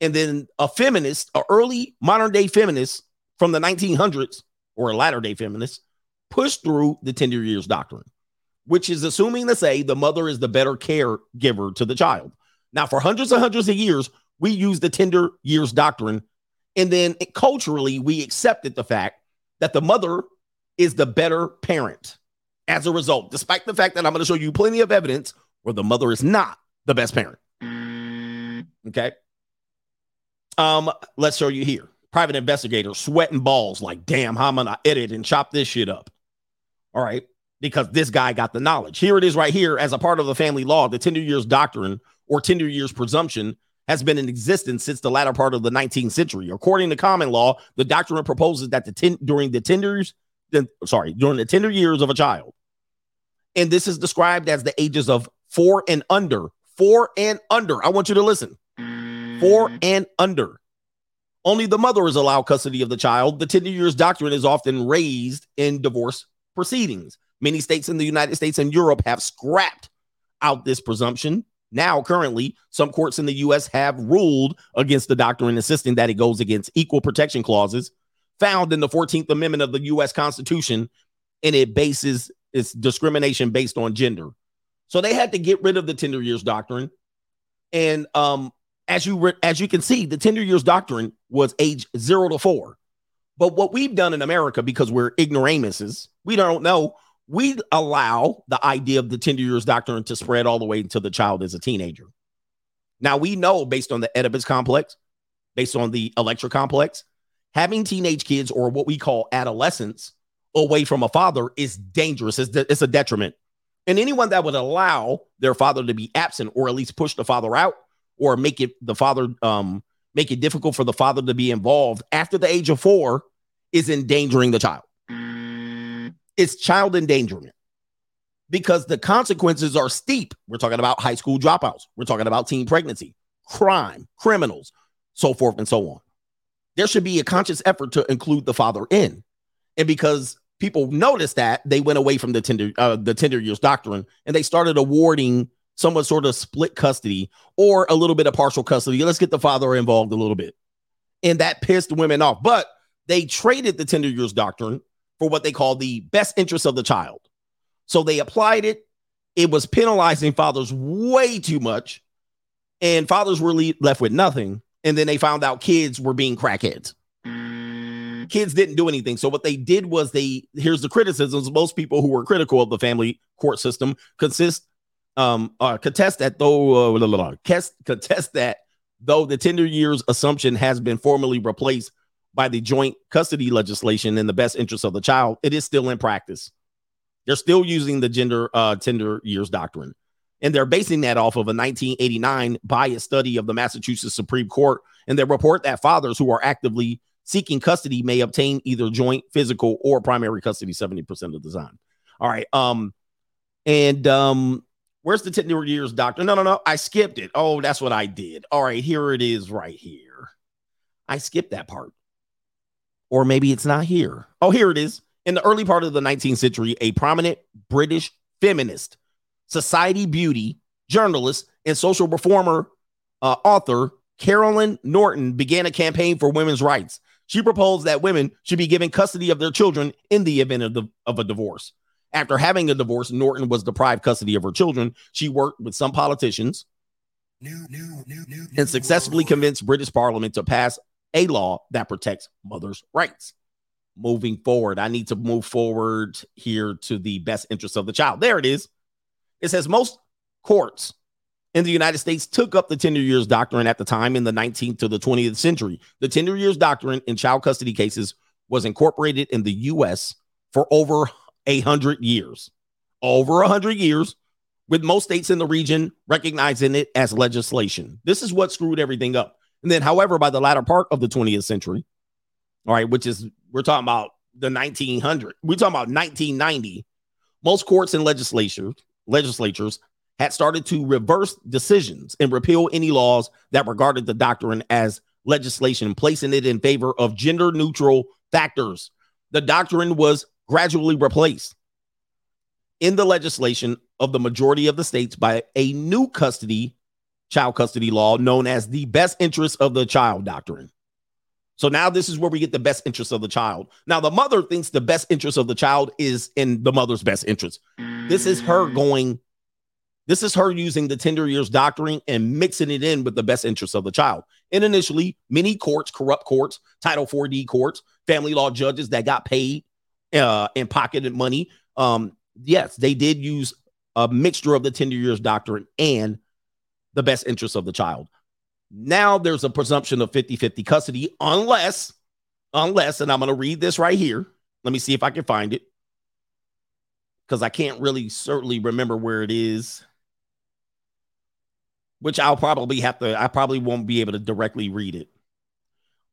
And then a feminist, a early modern day feminist from the 1900s or a latter day feminist pushed through the tender years doctrine, which is assuming to say the mother is the better caregiver to the child. Now, for hundreds and hundreds of years, we used the tender years doctrine. And then culturally, we accepted the fact that the mother is the better parent as a result, despite the fact that I'm going to show you plenty of evidence where the mother is not the best parent. Okay. Um, let's show you here. private investigator sweating balls like, damn, how am I gonna edit and chop this shit up? All right. Because this guy got the knowledge. Here it is right here. As a part of the family law, the tender years doctrine or tender years presumption has been in existence since the latter part of the 19th century. According to common law, the doctrine proposes that the ten, during the tenders, the, sorry, during the tender years of a child, and this is described as the ages of four and under. Four and under. I want you to listen. Four mm. and under. Only the mother is allowed custody of the child. The tender years doctrine is often raised in divorce proceedings. Many states in the United States and Europe have scrapped out this presumption. Now, currently, some courts in the U.S. have ruled against the doctrine, insisting that it goes against equal protection clauses found in the 14th Amendment of the U.S. Constitution, and it bases its discrimination based on gender. So they had to get rid of the tender years doctrine. And um, as you re- as you can see, the tender years doctrine was age zero to four. But what we've done in America, because we're ignoramuses, we don't know. We allow the idea of the tender years doctrine to spread all the way until the child is a teenager. Now we know, based on the Oedipus complex, based on the Electra complex, having teenage kids or what we call adolescents away from a father is dangerous. It's, de- it's a detriment. And anyone that would allow their father to be absent or at least push the father out or make it the father um make it difficult for the father to be involved after the age of 4 is endangering the child. It's child endangerment. Because the consequences are steep. We're talking about high school dropouts. We're talking about teen pregnancy, crime, criminals, so forth and so on. There should be a conscious effort to include the father in. And because people noticed that, they went away from the tender uh, the tender years doctrine and they started awarding somewhat sort of split custody or a little bit of partial custody. Let's get the father involved a little bit. And that pissed women off. But they traded the tender years doctrine for what they call the best interest of the child. So they applied it. It was penalizing fathers way too much. And fathers were le- left with nothing. And then they found out kids were being crackheads. Kids didn't do anything. So what they did was they here's the criticisms. Most people who were critical of the family court system consist um uh, contest that though uh, contest, that though the tender years assumption has been formally replaced by the joint custody legislation in the best interest of the child, it is still in practice. They're still using the gender uh, tender years doctrine. And they're basing that off of a 1989 bias study of the Massachusetts Supreme Court and they report that fathers who are actively seeking custody may obtain either joint, physical, or primary custody 70% of the time. All right. Um, and um, where's the tender years doctor? No, no, no. I skipped it. Oh, that's what I did. All right, here it is right here. I skipped that part. Or maybe it's not here. Oh, here it is. In the early part of the 19th century, a prominent British feminist, society beauty, journalist, and social reformer uh, author Caroline Norton began a campaign for women's rights. She proposed that women should be given custody of their children in the event of, the, of a divorce. After having a divorce, Norton was deprived custody of her children. She worked with some politicians and successfully convinced British Parliament to pass a law that protects mothers' rights. Moving forward, I need to move forward here to the best interest of the child. There it is. It says most courts in the United States took up the tender years doctrine at the time in the 19th to the 20th century. The tender years doctrine in child custody cases was incorporated in the U.S. for over a hundred years, over a hundred years, with most states in the region recognizing it as legislation. This is what screwed everything up. And then, however, by the latter part of the 20th century, all right, which is we're talking about the 1900, we're talking about 1990, most courts and legislatures legislatures had started to reverse decisions and repeal any laws that regarded the doctrine as legislation, placing it in favor of gender neutral factors. The doctrine was gradually replaced in the legislation of the majority of the states by a new custody, child custody law known as the best interest of the child doctrine. So now this is where we get the best interest of the child. Now the mother thinks the best interest of the child is in the mother's best interest. This is her going this is her using the tender years doctrine and mixing it in with the best interest of the child. And initially, many courts, corrupt courts, Title 4D courts, family law judges that got paid uh, and pocketed money, um, yes, they did use a mixture of the tender years doctrine and the best interest of the child. Now there's a presumption of 50 50 custody unless unless, and I'm going to read this right here. Let me see if I can find it because I can't really certainly remember where it is, which I'll probably have to, I probably won't be able to directly read it.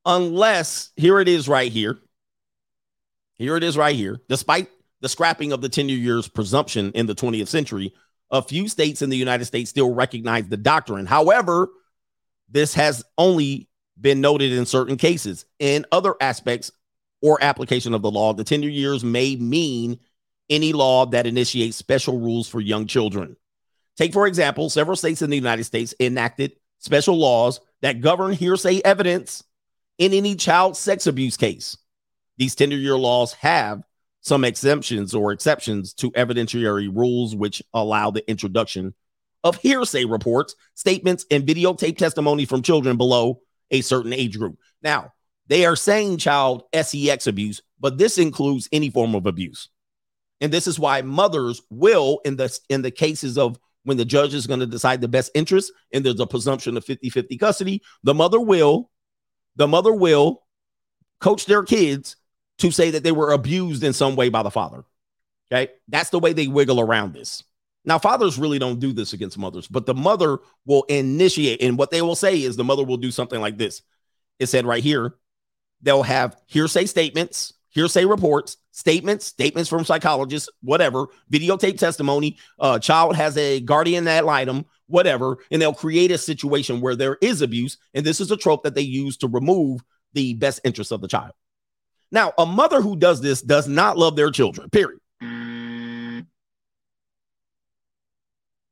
Unless, here it is right here. Here it is right here. Despite the scrapping of the tender years presumption in the 20th century, a few states in the United States still recognize the doctrine. However, this has only been noted in certain cases. In other aspects or application of the law, the tender years may mean any law that initiates special rules for young children. Take, for example, several states in the United States enacted special laws that govern hearsay evidence in any child sex abuse case. These tender year laws have some exemptions or exceptions to evidentiary rules, which allow the introduction of hearsay reports, statements, and videotape testimony from children below a certain age group. Now, they are saying child sex abuse, but this includes any form of abuse. And this is why mothers will, in the in the cases of when the judge is going to decide the best interest and there's a presumption of 50-50 custody, the mother will, the mother will coach their kids to say that they were abused in some way by the father. Okay. That's the way they wiggle around this. Now, fathers really don't do this against mothers, but the mother will initiate. And what they will say is the mother will do something like this. It said right here, they'll have hearsay statements, hearsay reports, statements, statements from psychologists, whatever, videotape testimony. Uh, child has a guardian ad litem, whatever, and they'll create a situation where there is abuse. And this is a trope that they use to remove the best interest of the child. Now, a mother who does this does not love their children, period.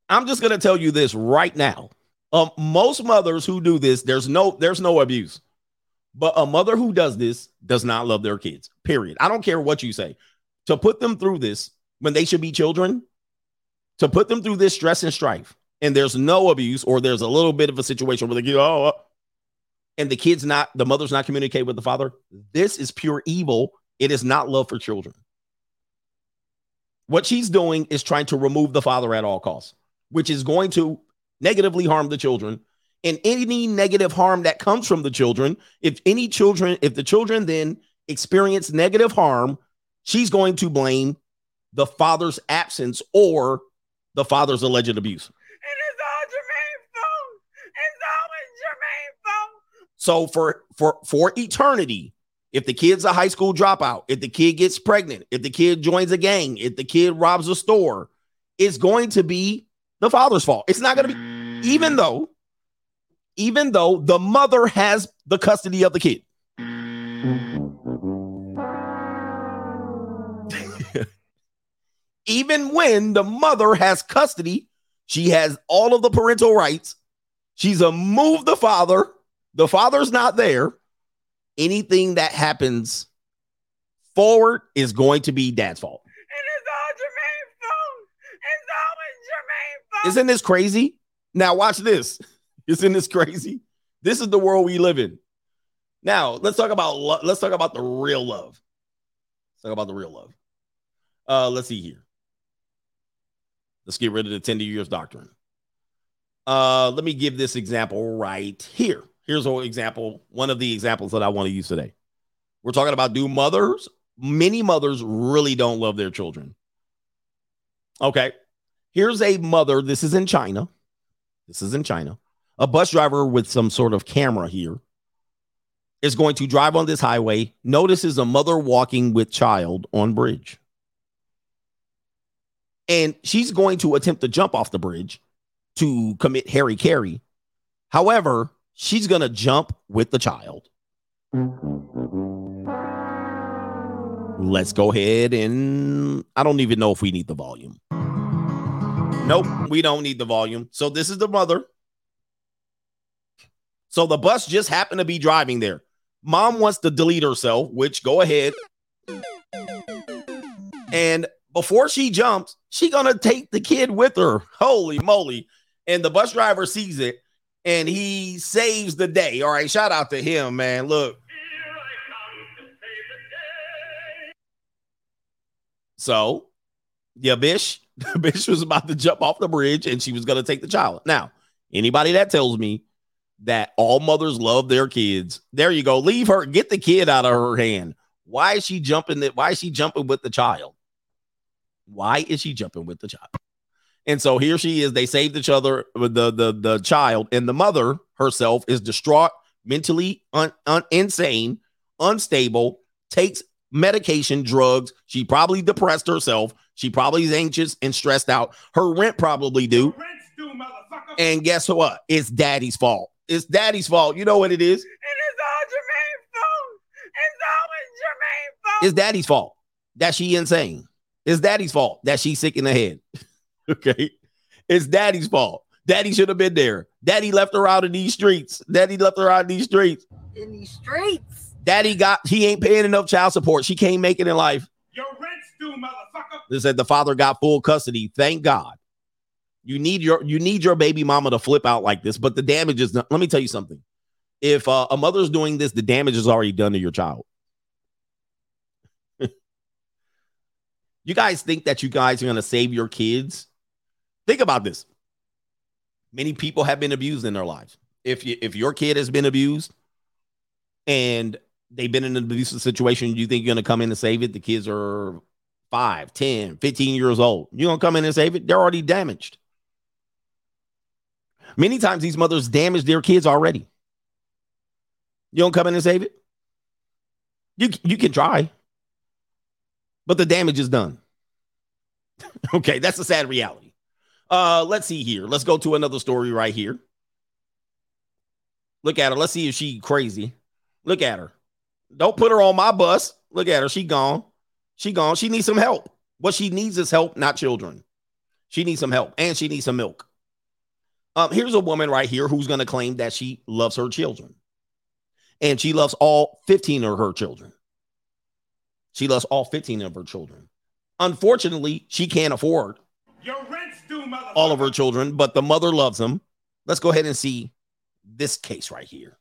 I'm just going to tell you this right now. Um, most mothers who do this, there's no there's no abuse. But a mother who does this does not love their kids. Period. I don't care what you say. To put them through this when they should be children, to put them through this stress and strife, and there's no abuse, or there's a little bit of a situation where they go, oh, oh, and the kid's not, the mother's not communicating with the father. This is pure evil. It is not love for children. What she's doing is trying to remove the father at all costs, which is going to negatively harm the children. And any negative harm that comes from the children, if any children, if the children then experience negative harm, she's going to blame the father's absence or the father's alleged abuse. And it's all Jermaine's fault. It's always Jermaine's fault. So for for for eternity, if the kid's a high school dropout, if the kid gets pregnant, if the kid joins a gang, if the kid robs a store, it's going to be the father's fault. It's not going to be even though even though the mother has the custody of the kid. [LAUGHS] even when the mother has custody, she has all of the parental rights. She's a move the father the father's not there. Anything that happens forward is going to be dad's fault. And it's all Jermaine's fault. It's always Jermaine's fault. Isn't this crazy? Now watch this. [LAUGHS] Isn't this crazy? This is the world we live in. Now let's talk about lo- let's talk about the real love. Let's talk about the real love. Uh, let's see here. Let's get rid of the 10 years doctrine. Uh, let me give this example right here. Here's an example, one of the examples that I want to use today. We're talking about do mothers, many mothers really don't love their children. Okay. Here's a mother. This is in China. This is in China. A bus driver with some sort of camera here is going to drive on this highway, notices a mother walking with child on bridge. And she's going to attempt to jump off the bridge to commit Harry Carey. However, she's going to jump with the child. Let's go ahead and I don't even know if we need the volume. Nope, we don't need the volume. So this is the mother. So the bus just happened to be driving there. Mom wants to delete herself, which go ahead. And before she jumps, she gonna take the kid with her. Holy moly. And the bus driver sees it and he saves the day. All right, shout out to him, man. Look. So, yeah, Bish, [LAUGHS] Bish was about to jump off the bridge and she was to take the child. Now, anybody that tells me that all mothers love their kids. There you go. Leave her. Get the kid out of her hand. Why is she jumping? That? Why is she jumping with the child? Why is she jumping with the child? And so here she is. They saved each other. Uh, the the the child and the mother herself is distraught, mentally un, un, insane, unstable, takes medication, drugs. She probably depressed herself. She probably is anxious and stressed out. Her rent probably due. And guess what? It's daddy's fault. It's daddy's fault. You know what it is?
It is all Jermaine's fault. It's always Jermaine's fault.
It's daddy's fault that she insane. It's daddy's fault that she's sick in the head. [LAUGHS] okay. It's daddy's fault. Daddy should have been there. Daddy left her out in these streets. Daddy left her out in these streets.
In these streets.
Daddy got he ain't paying enough child support. She can't make it in life.
Your rent's due, motherfucker.
They said the father got full custody. Thank God. You need your you need your baby mama to flip out like this, but the damage is not. Let me tell you something. If uh, a mother's doing this, the damage is already done to your child. [LAUGHS] you guys think that you guys are going to save your kids? Think about this. Many people have been abused in their lives. If you, if your kid has been abused and they've been in an abusive situation, you think you're going to come in and save it? The kids are 5, 10, 15 years old. You're going to come in and save it? They're already damaged. Many times these mothers damage their kids already. You don't come in and save it? You, you can try, but the damage is done. [LAUGHS] okay, that's a sad reality. Uh, let's see here. Let's go to another story right here. Look at her. Let's see if she crazy. Look at her. Don't put her on my bus. Look at her. She gone. She gone. She needs some help. What she needs is help, not children. She needs some help and she needs some milk. Um, here's a woman right here who's going to claim that she loves her children. And she loves all 15 of her children. She loves all 15 of her children. Unfortunately, she can't afford
Your rent's due,
all of her children, but the mother loves them. Let's go ahead and see this case right here.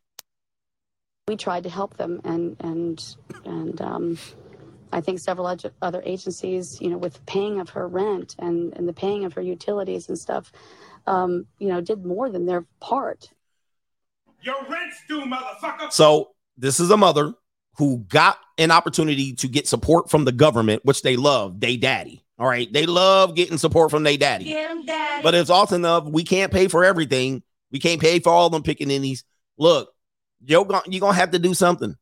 we tried to help them and and and um, I think several other- other agencies, you know, with paying of her rent and and the paying of her utilities and stuff, um, you know, did more than their part.
Your rent's due, motherfucker.
So this is a mother who got an opportunity to get support from the government, which they love, they daddy. All right. They love getting support from they daddy.
Him, daddy.
But it's often enough, we can't pay for everything. We can't pay for all them pickaninnies. Look, you're gonna you're gonna have to do something.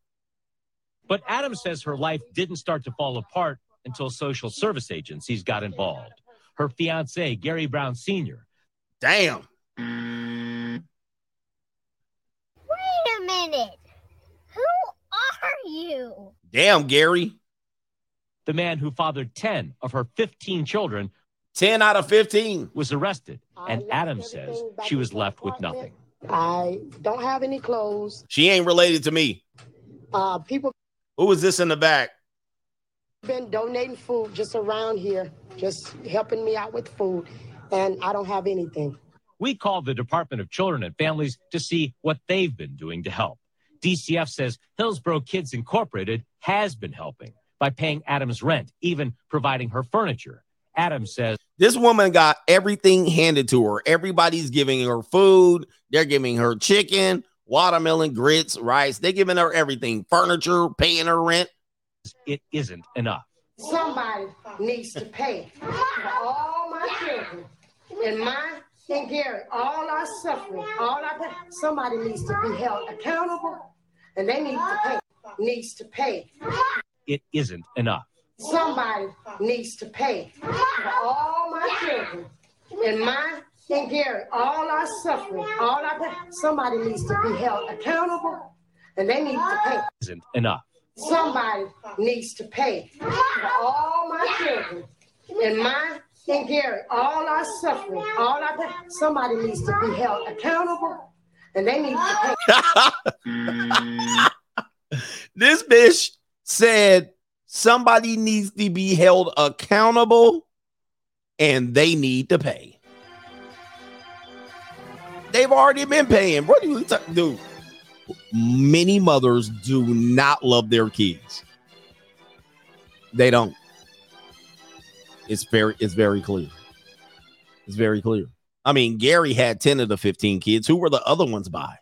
But Adam says her life didn't start to fall apart until social service agencies got involved. Her fiance, Gary Brown Sr.,
Damn.
Wait a minute. Who are you?
Damn, Gary.
the man who fathered 10 of her 15 children,
10 out of 15,
was arrested. And Adam says she was left with nothing.
I don't have any clothes.
She ain't related to me.
Uh, people
Who is this in the back?
been donating food just around here, just helping me out with food, and I don't have anything.
We called the Department of Children and Families to see what they've been doing to help. DCF says Hillsborough Kids Incorporated has been helping by paying Adam's rent, even providing her furniture. Adam says
This woman got everything handed to her. Everybody's giving her food. They're giving her chicken, watermelon, grits, rice. They're giving her everything, furniture, paying her rent.
it isn't enough.
Somebody needs to pay for all my children and mine and Gary, all our suffering, all our pain. Somebody needs to be held accountable, and they need to pay. Needs to pay.
It isn't enough.
Somebody needs to pay for all my children and mine and Gary, all our suffering, all our pain. Somebody needs to be held accountable, and they need to pay.
Isn't enough.
Somebody needs to pay for all my children and mine and Gary, all our suffering, all our pain. Somebody needs to be held accountable, and they need to pay. [LAUGHS]
This bitch said somebody needs to be held accountable and they need to pay. They've already been paying. What do you ta- do? Many mothers do not love their kids. They don't. It's very, it's very clear. It's very clear. I mean, Gary had 10 of the 15 kids. Who were the other ones by?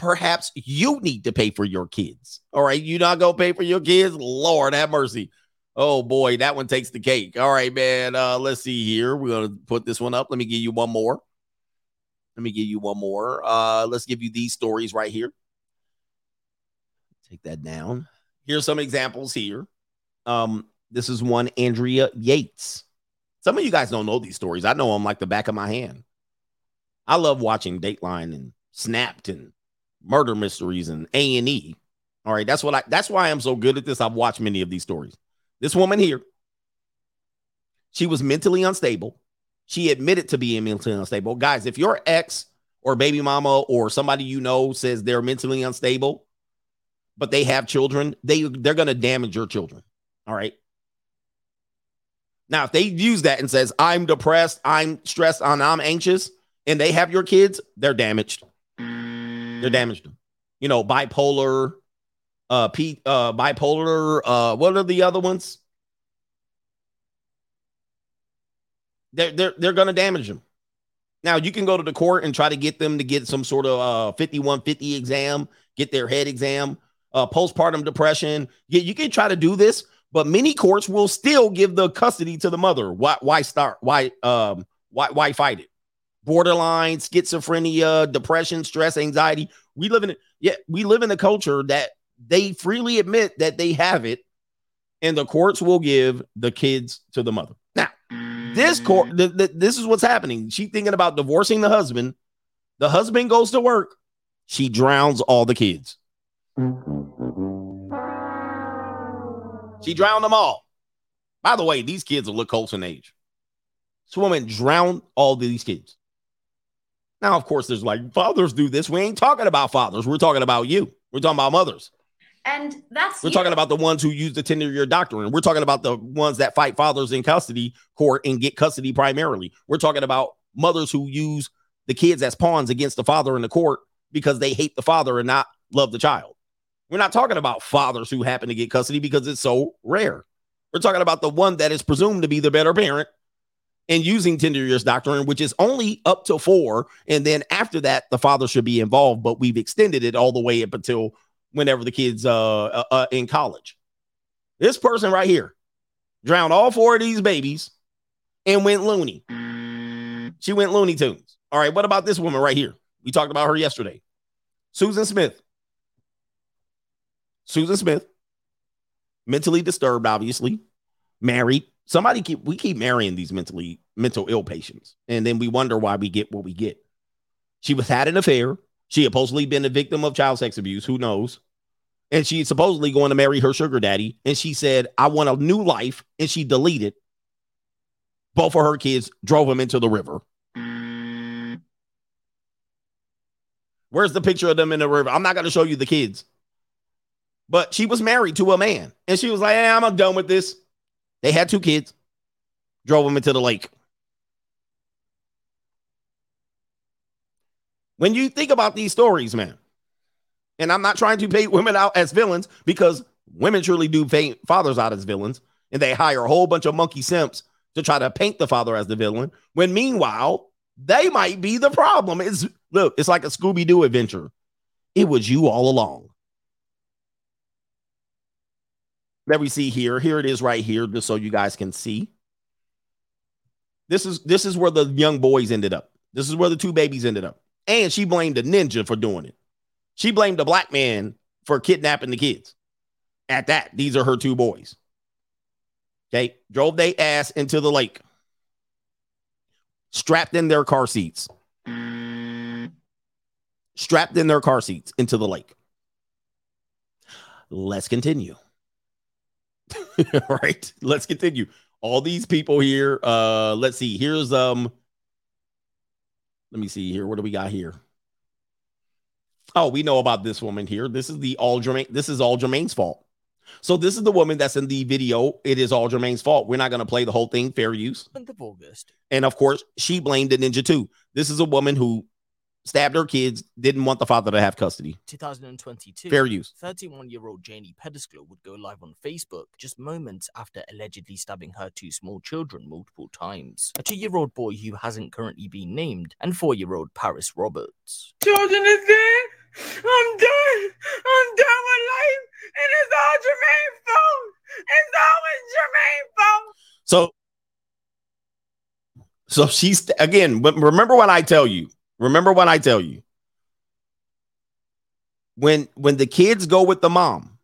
perhaps you need to pay for your kids. All right, you not gonna pay for your kids? Lord have mercy. Oh boy, that one takes the cake. All right, man. Uh, let's see here. We're gonna put this one up. Let me give you one more. Let me give you one more. Uh, let's give you these stories right here. Take that down. Here's some examples here. Um, this is one Andrea Yates. Some of you guys don't know these stories. I know them like the back of my hand. I love watching Dateline and Snapped and murder mysteries and A and E. All right, that's what I. That's why I'm so good at this. I've watched many of these stories. This woman here, she was mentally unstable. She admitted to being mentally unstable. Guys, if your ex or baby mama or somebody you know says they're mentally unstable, but they have children, they they're gonna damage your children. All right. Now, if they use that and says, I'm depressed, I'm stressed, and I'm anxious, and they have your kids, they're damaged. They're damaged. You know, bipolar, uh, P, uh, bipolar, uh, what are the other ones? They're they're they're gonna damage them. Now you can go to the court and try to get them to get some sort of uh 5150 exam, get their head exam, uh postpartum depression. Yeah, you can try to do this, but many courts will still give the custody to the mother. Why why start? Why um why why fight it? Borderline, schizophrenia, depression, stress, anxiety. We live in yeah, we live in a culture that they freely admit that they have it, and the courts will give the kids to the mother. Now, this court, th- th- this is what's happening. She thinking about divorcing the husband. The husband goes to work. She drowns all the kids. She drowned them all. By the way, these kids will look close in age. This woman drowned all these kids. Now, of course, there's like fathers do this. We ain't talking about fathers. We're talking about you. We're talking about mothers.
And that's
We're
you.
talking about the ones who use the 10 year doctrine. We're talking about the ones that fight fathers in custody court and get custody primarily. We're talking about mothers who use the kids as pawns against the father in the court because they hate the father and not love the child. We're not talking about fathers who happen to get custody because it's so rare. We're talking about the one that is presumed to be the better parent and using tender years doctrine, which is only up to four. And then after that, the father should be involved, but we've extended it all the way up until whenever the kids uh, uh, uh in college. This person right here drowned all four of these babies and went loony. She went Looney Tunes. All right, what about this woman right here? We talked about her yesterday. Susan Smith. Susan Smith, mentally disturbed, obviously, married. Somebody keep we keep marrying these mentally mental ill patients, and then we wonder why we get what we get. She was had an affair. She had supposedly been a victim of child sex abuse. Who knows? And she's supposedly going to marry her sugar daddy. And she said, I want a new life. And she deleted both of her kids, drove them into the river. Mm. Where's the picture of them in the river? I'm not going to show you the kids. But she was married to a man. And she was like, hey, I'm done with this. They had two kids, drove them into the lake. When you think about these stories, man, and I'm not trying to paint women out as villains because women truly do paint fathers out as villains, and they hire a whole bunch of monkey simps to try to paint the father as the villain. When meanwhile, they might be the problem. It's look, it's like a Scooby Doo adventure. It was you all along. Let me see here. Here it is right here, just so you guys can see. This is this is where the young boys ended up. This is where the two babies ended up. And she blamed the ninja for doing it. She blamed the black man for kidnapping the kids. At that, these are her two boys. Okay, drove they ass into the lake, strapped in their car seats, strapped in their car seats into the lake. Let's continue. All [LAUGHS] right, let's continue. All these people here. Uh, let's see. Here's um. Let me see here. What do we got here? Oh, we know about this woman here. This is the all Jermaine. This is all Jermaine's fault. So this is the woman that's in the video. It is all Jermaine's fault. We're not going to play the whole thing. Fair use.
Month of August.
And of course, she blamed the ninja too. This is a woman who stabbed her kids, didn't want the father to have custody.
2022.
Fair use.
31 year old Janie Pedescleaux would go live on Facebook just moments after allegedly stabbing her two small children multiple times. A two year old boy who hasn't currently been named, and four year old Paris Roberts.
Children is dead. I'm done. I'm done with life. And it's all Jermaine's fault. It's always Jermaine's fault.
So, so she's again. But remember what I tell you. Remember what I tell you. When when the kids go with the mom,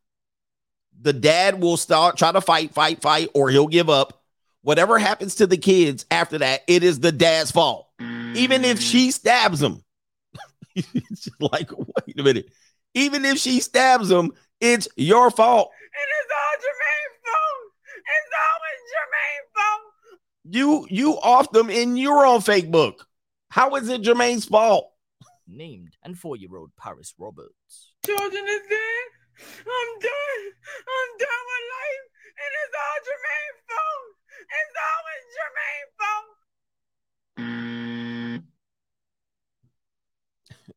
the dad will start try to fight, fight, fight, or he'll give up. Whatever happens to the kids after that, it is the dad's fault. Even if she stabs him. it's [LAUGHS] just like, wait a minute. Even if she stabs him, it's your fault.
And it's all Jermaine's fault. It's always Jermaine's fault.
You you off them in your own fake book. How is it Jermaine's fault?
Named and four-year-old Paris Roberts.
Children is dead. I'm done. I'm done with life. And it's all Jermaine's fault. It's always Jermaine's fault.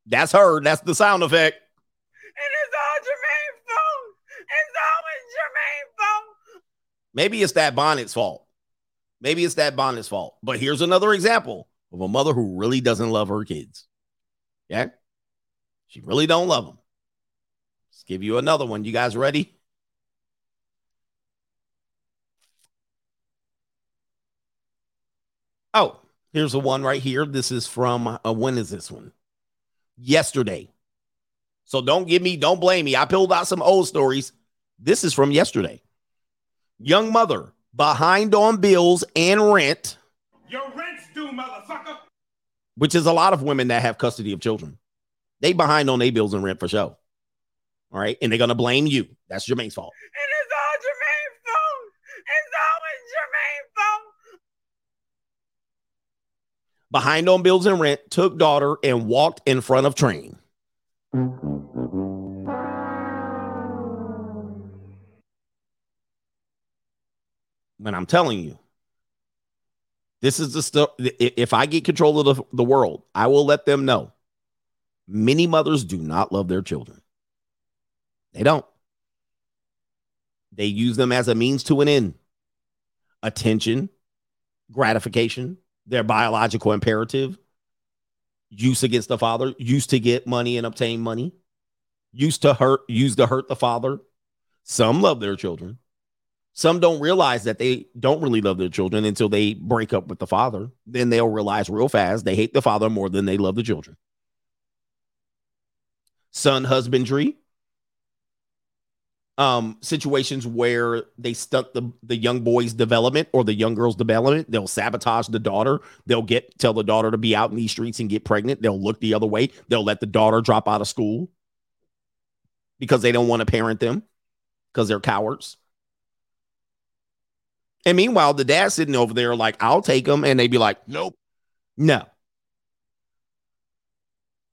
That's her. That's the sound effect.
And it's all Jermaine's fault. It's always Jermaine's fault.
Maybe it's that bonnet's fault. Maybe it's that bonnet's fault. But here's another example of a mother who really doesn't love her kids. Yeah. She really don't love them. Let's give you another one. You guys ready? Oh, here's the one right here. This is from uh, when is this one? Yesterday. So don't give me, don't blame me. I pulled out some old stories. This is from yesterday. Young mother behind on bills and rent,
Your rent's due, motherfucker.
Which is a lot of women that have custody of children. They behind on their bills and rent for sure. All right. And they're going to blame you. That's Jermaine's fault.
And it's all Jermaine's fault. It's always Jermaine's fault.
Behind on bills and rent, took daughter and walked in front of train. But I'm telling you, this is the stuff. If I get control of the, the world, I will let them know. Many mothers do not love their children. They don't. They use them as a means to an end. Attention, gratification, their biological imperative, use against the father, used to get money and obtain money, used to hurt, used to hurt the father. Some love their children. Some don't realize that they don't really love their children until they break up with the father. Then they'll realize real fast they hate the father more than they love the children. Son husbandry, um, situations where they stunt the, the young boy's development or the young girl's development. They'll sabotage the daughter. They'll get tell the daughter to be out in these streets and get pregnant. They'll look the other way. They'll let the daughter drop out of school because they don't want to parent them because they're cowards. And meanwhile, the dad sitting over there like, I'll take them. And they'd be like, nope, no.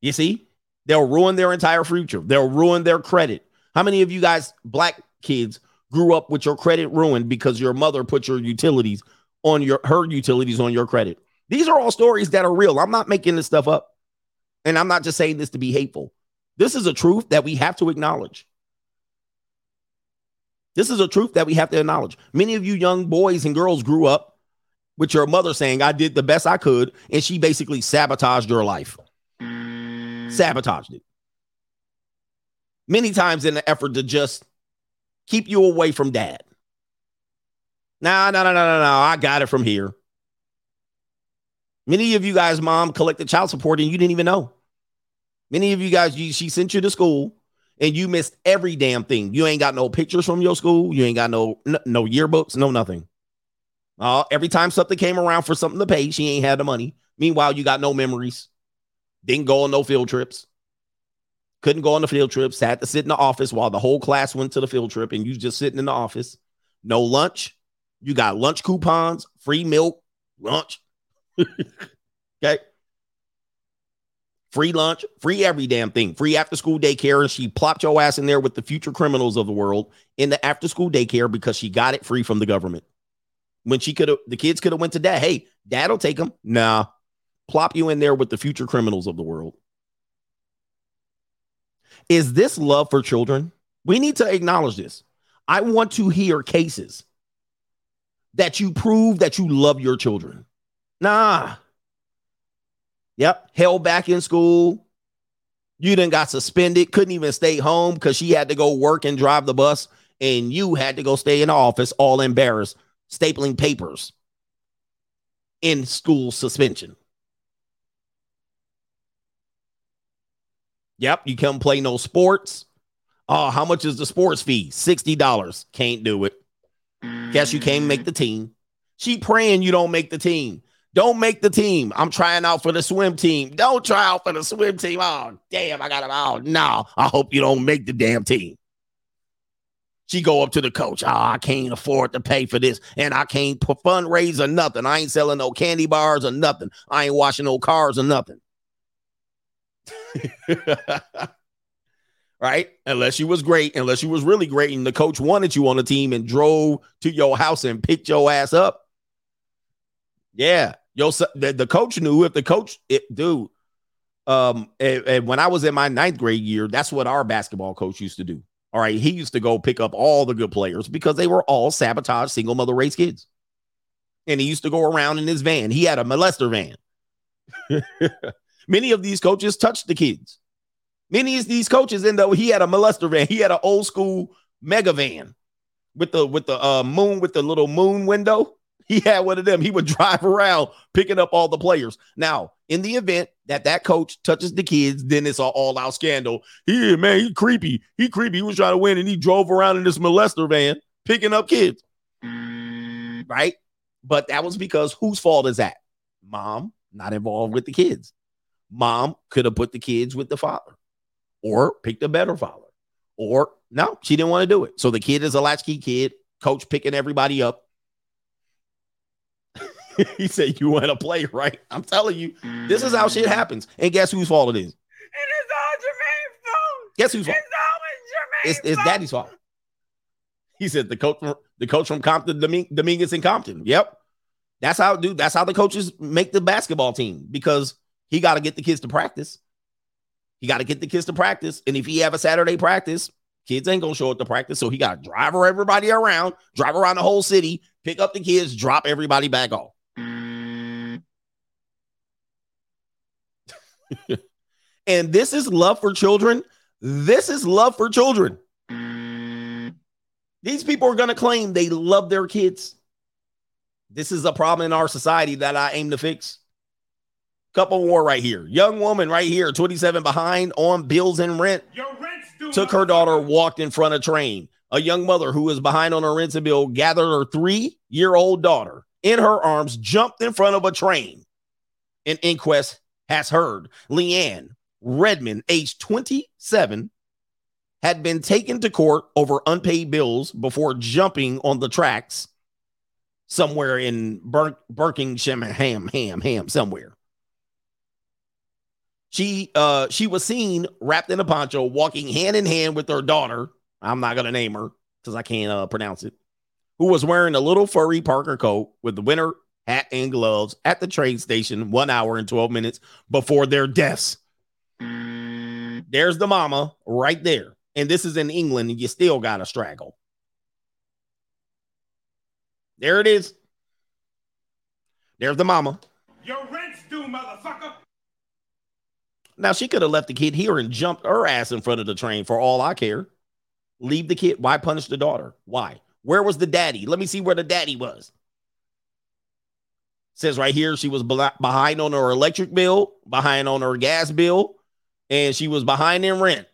You see, they'll ruin their entire future. They'll ruin their credit. How many of you guys, black kids, grew up with your credit ruined because your mother put your utilities on your her utilities on your credit? These are all stories that are real. I'm not making this stuff up. And I'm not just saying this to be hateful. This is a truth that we have to acknowledge. This is a truth that we have to acknowledge. Many of you young boys and girls grew up with your mother saying, I did the best I could, and she basically sabotaged your life. Sabotaged it. Many times in the effort to just keep you away from dad. No, no, no, no, no, no. I got it from here. Many of you guys, mom collected child support and you didn't even know. Many of you guys, you, she sent you to school and you missed every damn thing. You ain't got no pictures from your school. You ain't got no no, yearbooks, no nothing. Uh, every time something came around for something to pay, she ain't had the money. Meanwhile, you got no memories. Didn't go on no field trips. Couldn't go on the field trips. Had to sit in the office while the whole class went to the field trip, and you just sitting in the office. No lunch. You got lunch coupons, free milk, lunch. [LAUGHS] okay free lunch, free every damn thing, free after school daycare. And she plopped your ass in there with the future criminals of the world in the after school daycare because she got it free from the government. When she could have, the kids could have went to dad. Hey, dad'll take them. Nah, plop you in there with the future criminals of the world. Is this love for children? We need to acknowledge this. I want to hear cases that you prove that you love your children. Nah, Yep. Held back in school. You then got suspended, couldn't even stay home because she had to go work and drive the bus, and you had to go stay in the office all embarrassed, stapling papers in school suspension. Yep, you come play no sports. Oh, how much is the sports fee? $60. Can't do it. Guess you can't make mm. the team. She praying you don't make the team. Don't make the team. I'm trying out for the swim team. Don't try out for the swim team. Oh, damn, I got it. Oh, no. I hope you don't make the damn team. She go up to the coach. Oh, I can't afford to pay for this, and I can't fundraise or nothing. I ain't selling no candy bars or nothing. I ain't washing no cars or nothing. [LAUGHS] right? Unless you was great, unless you was really great, and the coach wanted you on the team and drove to your house and picked your ass up. Yeah, yo, the, the coach knew if the coach, it, dude. Um, and, and when I was in my ninth grade year, that's what our basketball coach used to do. All right, he used to go pick up all the good players because they were all sabotage single mother race kids, and he used to go around in his van. He had a molester van. [LAUGHS] Many of these coaches touched the kids. Many of these coaches end up he had a molester van. He had an old school mega van with the with the uh, moon with the little moon window. [LAUGHS] He had one of them. He would drive around picking up all the players. Now, in the event that that coach touches the kids, then it's an all out scandal. Yeah, man, he creepy. He creepy. He was trying to win, and he drove around in this molester van picking up kids. Right? But that was because whose fault is that? Mom not involved with the kids. Mom could have put the kids with the father or picked a better father. Or no, she didn't want to do it. So the kid is a latchkey kid, coach picking everybody up. [LAUGHS] he said, You want to play, right? I'm telling you, this is how shit happens. And guess whose fault it is?
It is all Jermaine's fault.
Guess whose fault?
It's always
It's,
Jermaine's
it's daddy's fault. He said the coach from the coach from Compton, Domin- Dominguez and Compton. Yep. That's how dude, that's how the coaches make the basketball team because he got to get the kids to practice. He got to get the kids to practice. And if he have a Saturday practice, kids ain't gonna show up to practice. So he got to drive everybody around, drive around the whole city, pick up the kids, drop everybody back off. [LAUGHS] and this is love for children. This is love for children. These people are going to claim they love their kids. This is a problem in our society that I aim to fix. Couple more right here. Young woman right here, 27 behind on bills and rent. Took her daughter, walked in front of train. A young mother who was behind on her rent and bill gathered her three year old daughter in her arms, jumped in front of a train. An inquest has heard Leanne Redmond, age 27, had been taken to court over unpaid bills before jumping on the tracks somewhere in Bur- Birkingham, Ham, Ham, Ham, somewhere. She uh she was seen wrapped in a poncho, walking hand in hand with her daughter. I'm not gonna name her because I can't uh, pronounce it. Who was wearing a little furry Parker coat with the winter hat and gloves at the train station one hour and 12 minutes before their deaths. Mm. There's the mama right there. And this is in England, and you still got to straggle. There it is. There's the mama.
Your rent's due, motherfucker.
Now she could have left the kid here and jumped her ass in front of the train for all I care. Leave the kid. Why punish the daughter? Why? Where was the daddy? Let me see where the daddy was. Says right here she was behind on her electric bill, behind on her gas bill, and she was behind in rent.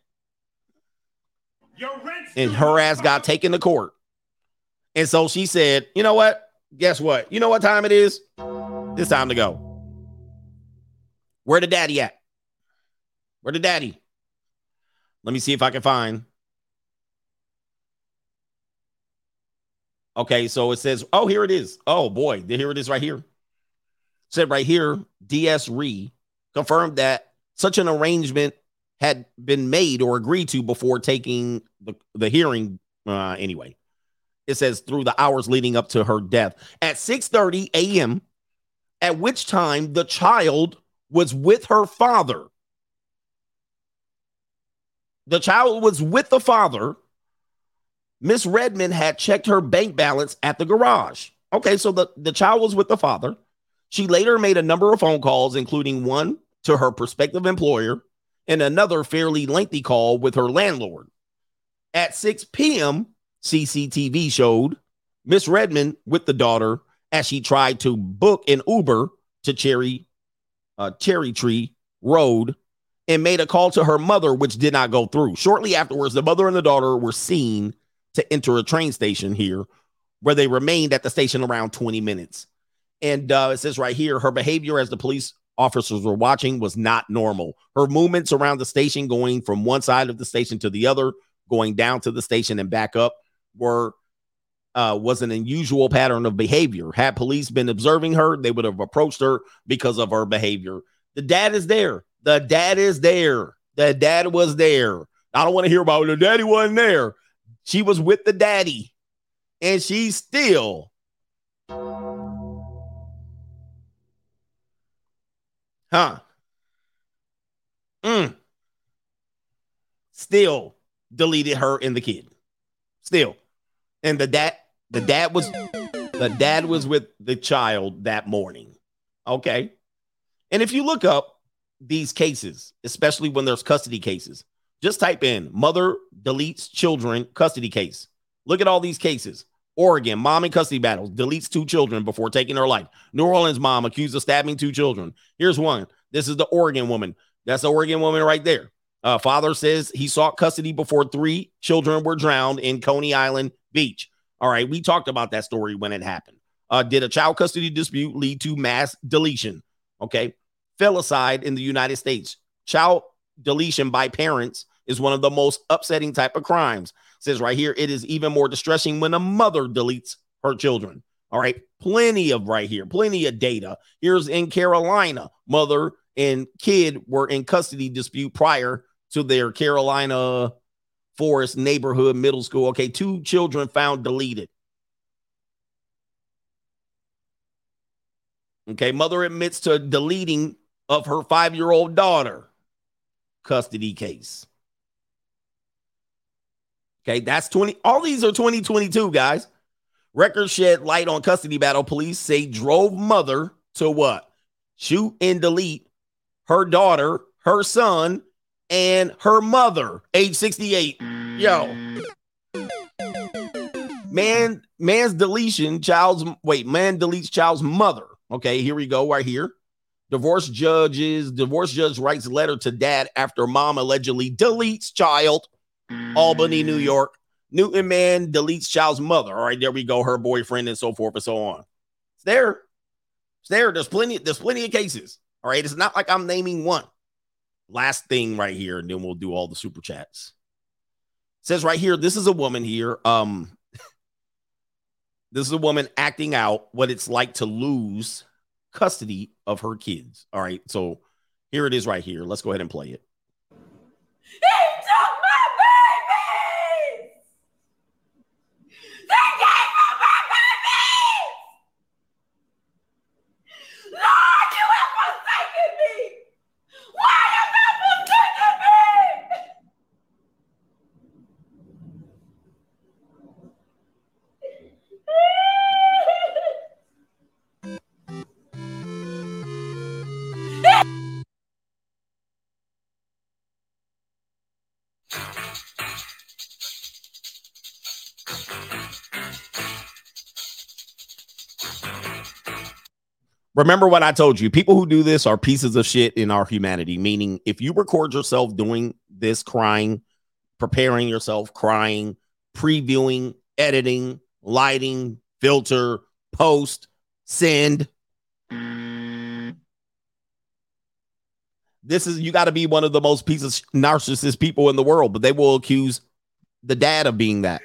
And her ass got taken to court. And so she said, "You know what? Guess what? You know what time it is? It's time to go. Where the daddy at? Where the daddy? Let me see if I can find. Okay, so it says, oh, here it is. Oh boy, here it is right here. Said right here, DS Re confirmed that such an arrangement had been made or agreed to before taking the, the hearing. Uh, anyway, it says through the hours leading up to her death at 6:30 a.m. At which time the child was with her father. The child was with the father. Miss Redmond had checked her bank balance at the garage. Okay, so the, the child was with the father. She later made a number of phone calls, including one to her prospective employer and another fairly lengthy call with her landlord. At 6 p.m., CCTV showed Miss Redmond with the daughter as she tried to book an Uber to Cherry uh, Cherry Tree Road and made a call to her mother, which did not go through. Shortly afterwards, the mother and the daughter were seen to enter a train station here, where they remained at the station around 20 minutes. And uh, it says right here, her behavior as the police officers were watching was not normal. Her movements around the station, going from one side of the station to the other, going down to the station and back up, were uh, was an unusual pattern of behavior. Had police been observing her, they would have approached her because of her behavior. The dad is there. The dad is there. The dad was there. I don't want to hear about the daddy wasn't there. She was with the daddy, and she's still. Huh. Mm. Still deleted her and the kid. Still. And the dad, the dad was the dad was with the child that morning. Okay. And if you look up these cases, especially when there's custody cases, just type in mother deletes children custody case. Look at all these cases. Oregon, mom in custody battles, deletes two children before taking her life. New Orleans mom accused of stabbing two children. Here's one. This is the Oregon woman. That's the Oregon woman right there. Uh, father says he sought custody before three children were drowned in Coney Island Beach. All right, we talked about that story when it happened. Uh, did a child custody dispute lead to mass deletion? Okay. Filicide in the United States. Child deletion by parents is one of the most upsetting type of crimes. Says right here, it is even more distressing when a mother deletes her children. All right, plenty of right here, plenty of data. Here's in Carolina, mother and kid were in custody dispute prior to their Carolina Forest neighborhood middle school. Okay, two children found deleted. Okay, mother admits to deleting of her five year old daughter custody case. Okay, that's 20. All these are 2022, guys. Record shed light on custody battle. Police say drove mother to what? Shoot and delete her daughter, her son, and her mother, age 68. Yo. Man, man's deletion, child's wait, man deletes child's mother. Okay, here we go, right here. Divorce judges, divorce judge writes letter to dad after mom allegedly deletes child. Albany, New York. Newton man deletes child's mother. All right, there we go. Her boyfriend and so forth and so on. It's there. It's there. There's plenty. There's plenty of cases. All right. It's not like I'm naming one. Last thing right here, and then we'll do all the super chats. It says right here, this is a woman here. Um, [LAUGHS] this is a woman acting out what it's like to lose custody of her kids. All right. So here it is right here. Let's go ahead and play it. Remember what I told you. People who do this are pieces of shit in our humanity. Meaning, if you record yourself doing this, crying, preparing yourself, crying, previewing, editing, lighting, filter, post, send. This is you got to be one of the most pieces narcissist people in the world, but they will accuse the dad of being that.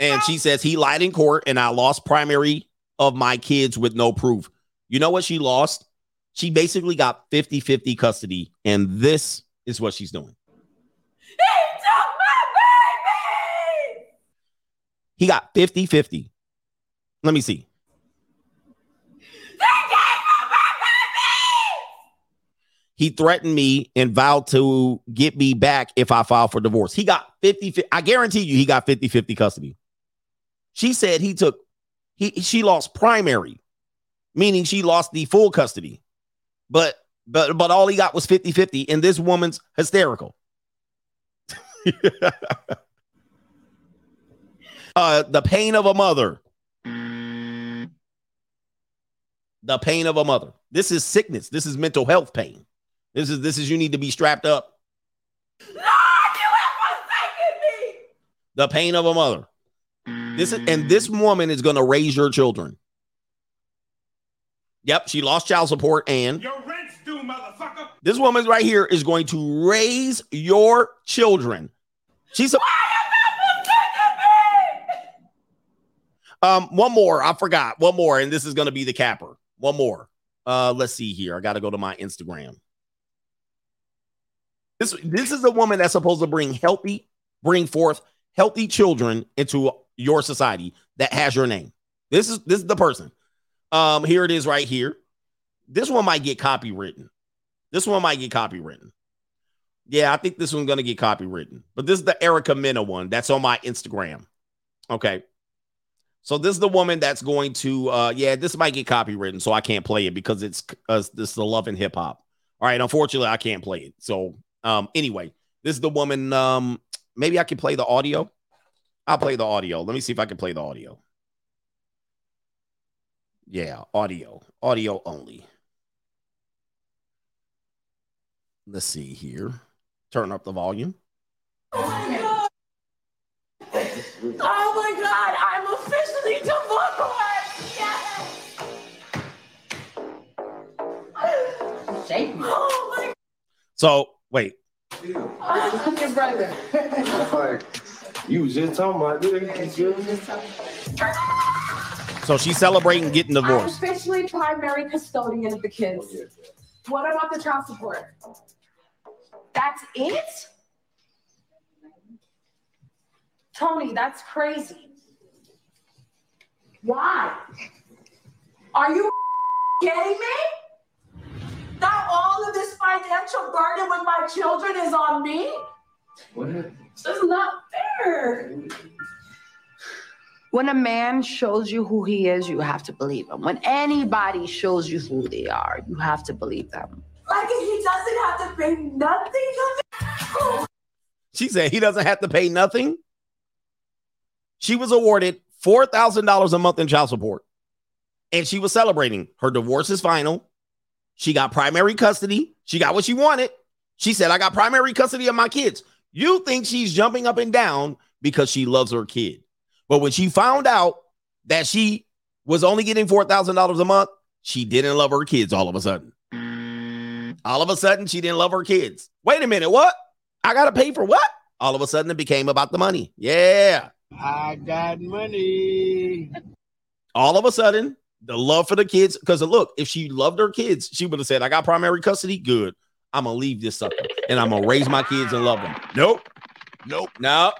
And she says he lied in court and I lost primary of my kids with no proof. You know what she lost? She basically got 50 50 custody. And this is what she's doing.
He took my babies!
He got 50 50. Let me see. He threatened me and vowed to get me back if I file for divorce. He got 50 50. I guarantee you he got 50 50 custody. She said he took he she lost primary, meaning she lost the full custody. But But but all he got was 50-50, and this woman's hysterical. [LAUGHS] uh the pain of a mother. The pain of a mother. This is sickness. This is mental health pain. This is this is you need to be strapped up. Lord, you have forsaken me. The pain of a mother. This is and this woman is going to raise your children. Yep, she lost child support and
Your rent's due, motherfucker.
this woman right here is going to raise your children. She's a um one more. I forgot one more, and this is going to be the capper. One more. Uh, let's see here. I got to go to my Instagram. This this is a woman that's supposed to bring healthy, bring forth healthy children into your society that has your name. This is this is the person. Um, here it is right here. This one might get copywritten. This one might get copywritten. Yeah, I think this one's gonna get copywritten. But this is the Erica Mena one that's on my Instagram. Okay. So this is the woman that's going to uh yeah, this might get copywritten, so I can't play it because it's uh, this is the love and hip hop. All right, unfortunately, I can't play it. So um anyway, this is the woman. Um, maybe I can play the audio. I'll play the audio. Let me see if I can play the audio. Yeah, audio, audio only. Let's see here. Turn up the volume.
Oh my god, oh my god. I'm officially divorced! Yes!
Shake me.
Oh my
So wait, [LAUGHS]
I'm your brother.
You was just talking about this.
so she's celebrating getting
I'm
divorced.
officially primary custodian of the kids. Oh, what about the child support? That's it? Tony, that's crazy. Why? Are you kidding me? That all of this financial burden with my children is on me?
What happened?
This is not fair.
When a man shows you who he is, you have to believe him. When anybody shows you who they are, you have to believe them.
Like he doesn't have to pay nothing to me.
She said he doesn't have to pay nothing. She was awarded $4,000 a month in child support. And she was celebrating. Her divorce is final. She got primary custody. She got what she wanted. She said, I got primary custody of my kids. You think she's jumping up and down because she loves her kid. But when she found out that she was only getting $4,000 a month, she didn't love her kids all of a sudden. All of a sudden, she didn't love her kids. Wait a minute, what? I got to pay for what? All of a sudden, it became about the money. Yeah.
I got money.
All of a sudden, the love for the kids. Because look, if she loved her kids, she would have said, I got primary custody. Good. I'm to leave this sucker and I'm to raise my kids and love them. Nope. Nope. No.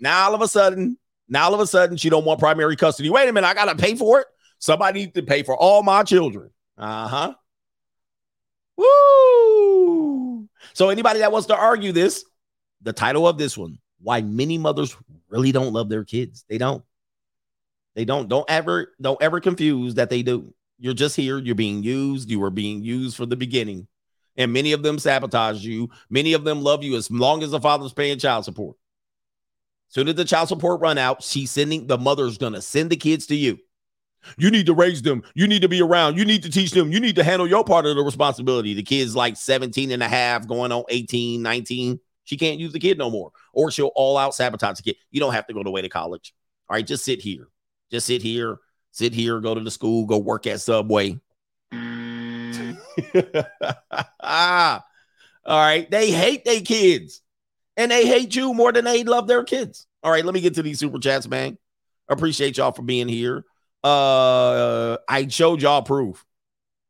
Now, all of a sudden, now all of a sudden, she don't want primary custody. Wait a minute. I got to pay for it. Somebody needs to pay for all my children. Uh huh. Woo! So anybody that wants to argue this, the title of this one, why many mothers really don't love their kids. They don't. They don't. Don't ever, don't ever confuse that they do. You're just here. You're being used. You were being used from the beginning. And many of them sabotage you. Many of them love you as long as the father's paying child support. Soon as the child support run out, she's sending the mother's gonna send the kids to you. You need to raise them. You need to be around. You need to teach them. You need to handle your part of the responsibility. The kid's like 17 and a half, going on 18, 19. She can't use the kid no more, or she'll all out sabotage the kid. You don't have to go away to college. All right, just sit here. Just sit here. Sit here. Go to the school. Go work at Subway. [LAUGHS] all right. They hate their kids, and they hate you more than they love their kids. All right, let me get to these super chats, man. Appreciate y'all for being here. Uh, I showed y'all proof.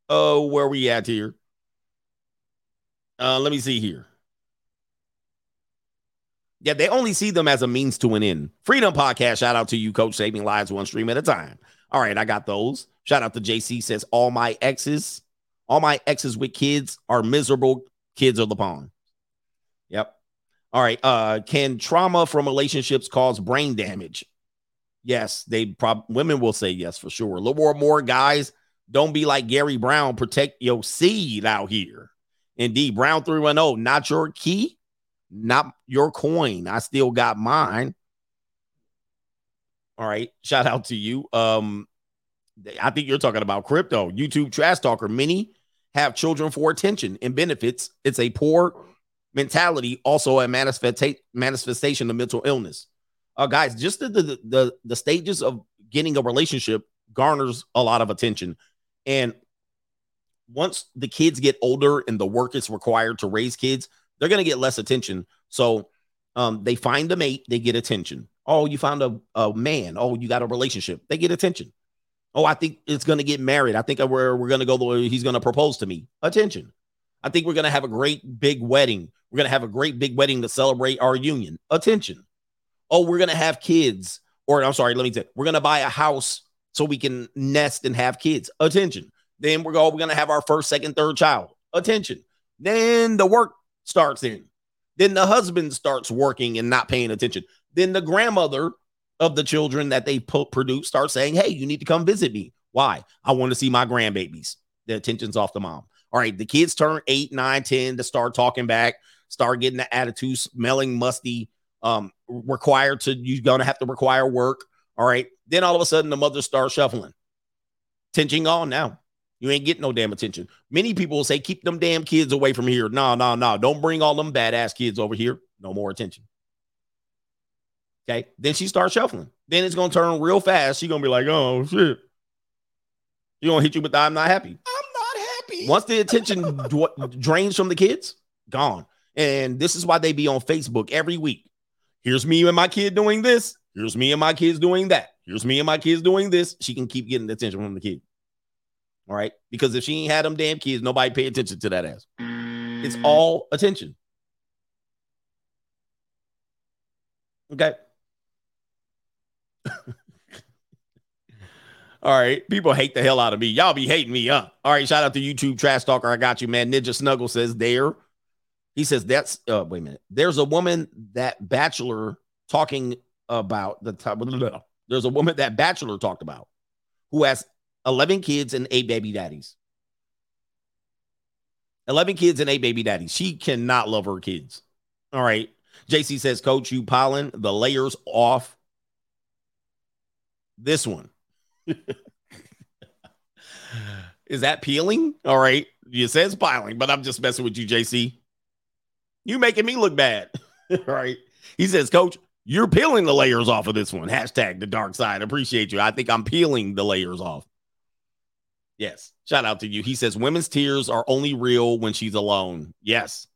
Oh, where we at here? Uh, let me see here. Yeah, they only see them as a means to an end. Freedom Podcast, shout out to you, coach, saving lives one stream at a time. All right, I got those. Shout out to JC says, All my exes, all my exes with kids are miserable kids of the pawn. Yep. All right. Uh, can trauma from relationships cause brain damage? Yes, they prob women will say yes for sure. A little more, more guys. Don't be like Gary Brown. Protect your seed out here. Indeed, Brown 310, not your key, not your coin. I still got mine. All right. Shout out to you. Um, I think you're talking about crypto. YouTube trash talker. Many have children for attention and benefits. It's a poor mentality, also a manifesta- manifestation of mental illness. Uh, guys, just the, the the the stages of getting a relationship garners a lot of attention, and once the kids get older and the work is required to raise kids, they're going to get less attention. So um, they find a mate, they get attention. Oh, you found a, a man. Oh, you got a relationship. They get attention. Oh, I think it's going to get married. I think we're, we're going to go the way he's going to propose to me. Attention. I think we're going to have a great big wedding. We're going to have a great big wedding to celebrate our union. Attention. Oh, we're going to have kids. Or I'm sorry, let me say, we're going to buy a house so we can nest and have kids. Attention. Then we're going, we're going to have our first, second, third child. Attention. Then the work starts in. Then the husband starts working and not paying attention. Then the grandmother of the children that they po- produce start saying, Hey, you need to come visit me. Why? I want to see my grandbabies. The attention's off the mom. All right. The kids turn eight, nine, 10 to start talking back, start getting the attitude, smelling musty, um, required to, you're going to have to require work. All right. Then all of a sudden the mother starts shuffling. Tension on now. You ain't getting no damn attention. Many people will say, keep them damn kids away from here. No, no, no. Don't bring all them badass kids over here. No more attention. Okay. Then she starts shuffling. Then it's gonna turn real fast. She's gonna be like, oh shit. She's gonna hit you with the I'm not happy. I'm not happy. Once the attention [LAUGHS] drains from the kids, gone. And this is why they be on Facebook every week. Here's me and my kid doing this. Here's me and my kids doing that. Here's me and my kids doing this. She can keep getting the attention from the kid. All right. Because if she ain't had them damn kids, nobody pay attention to that ass. It's all attention. Okay. All right. People hate the hell out of me. Y'all be hating me, huh? All right. Shout out to YouTube Trash Talker. I got you, man. Ninja Snuggle says there. He says that's uh wait a minute. There's a woman that Bachelor talking about the time. There's a woman that Bachelor talked about who has 11 kids and eight baby daddies. 11 kids and eight baby daddies. She cannot love her kids. All right. JC says, Coach, you piling the layers off this one. Is that peeling? All right. You says piling, but I'm just messing with you, JC. You making me look bad. All [LAUGHS] right. He says, Coach, you're peeling the layers off of this one. Hashtag the dark side. Appreciate you. I think I'm peeling the layers off. Yes. Shout out to you. He says, Women's tears are only real when she's alone. Yes.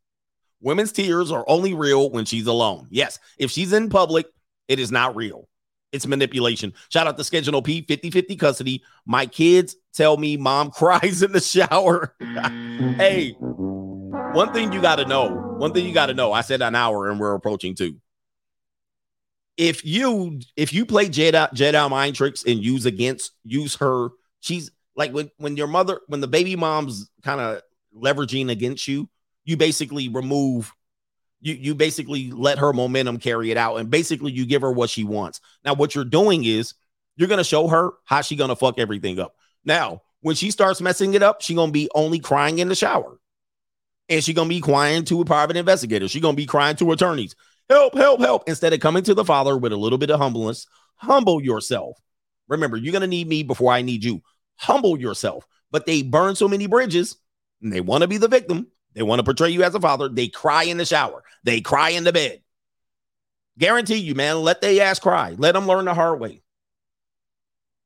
Women's tears are only real when she's alone. Yes. If she's in public, it is not real. It's manipulation. Shout out to Schedule P 50 50 custody. My kids tell me mom [LAUGHS] cries in the shower. [LAUGHS] hey, one thing you got to know, one thing you got to know. I said an hour and we're approaching two. If you if you play Jedi Jedi mind tricks and use against use her, she's like when when your mother when the baby mom's kind of leveraging against you, you basically remove you you basically let her momentum carry it out and basically you give her what she wants. Now what you're doing is you're to show her how she to fuck everything up. Now, when she starts messing it up, she to be only crying in the shower. And she to be crying to a private investigator. She to be crying to attorneys. Help, help, help instead of coming to the father with a little bit of humbleness. Humble yourself. Remember, you're to need me before I need you. Humble yourself. But they burn so many bridges and they want to be the victim. They want to portray you as a father. They cry in the shower. They cry in the bed. Guarantee you, man, let they ass cry. Let them learn the hard way.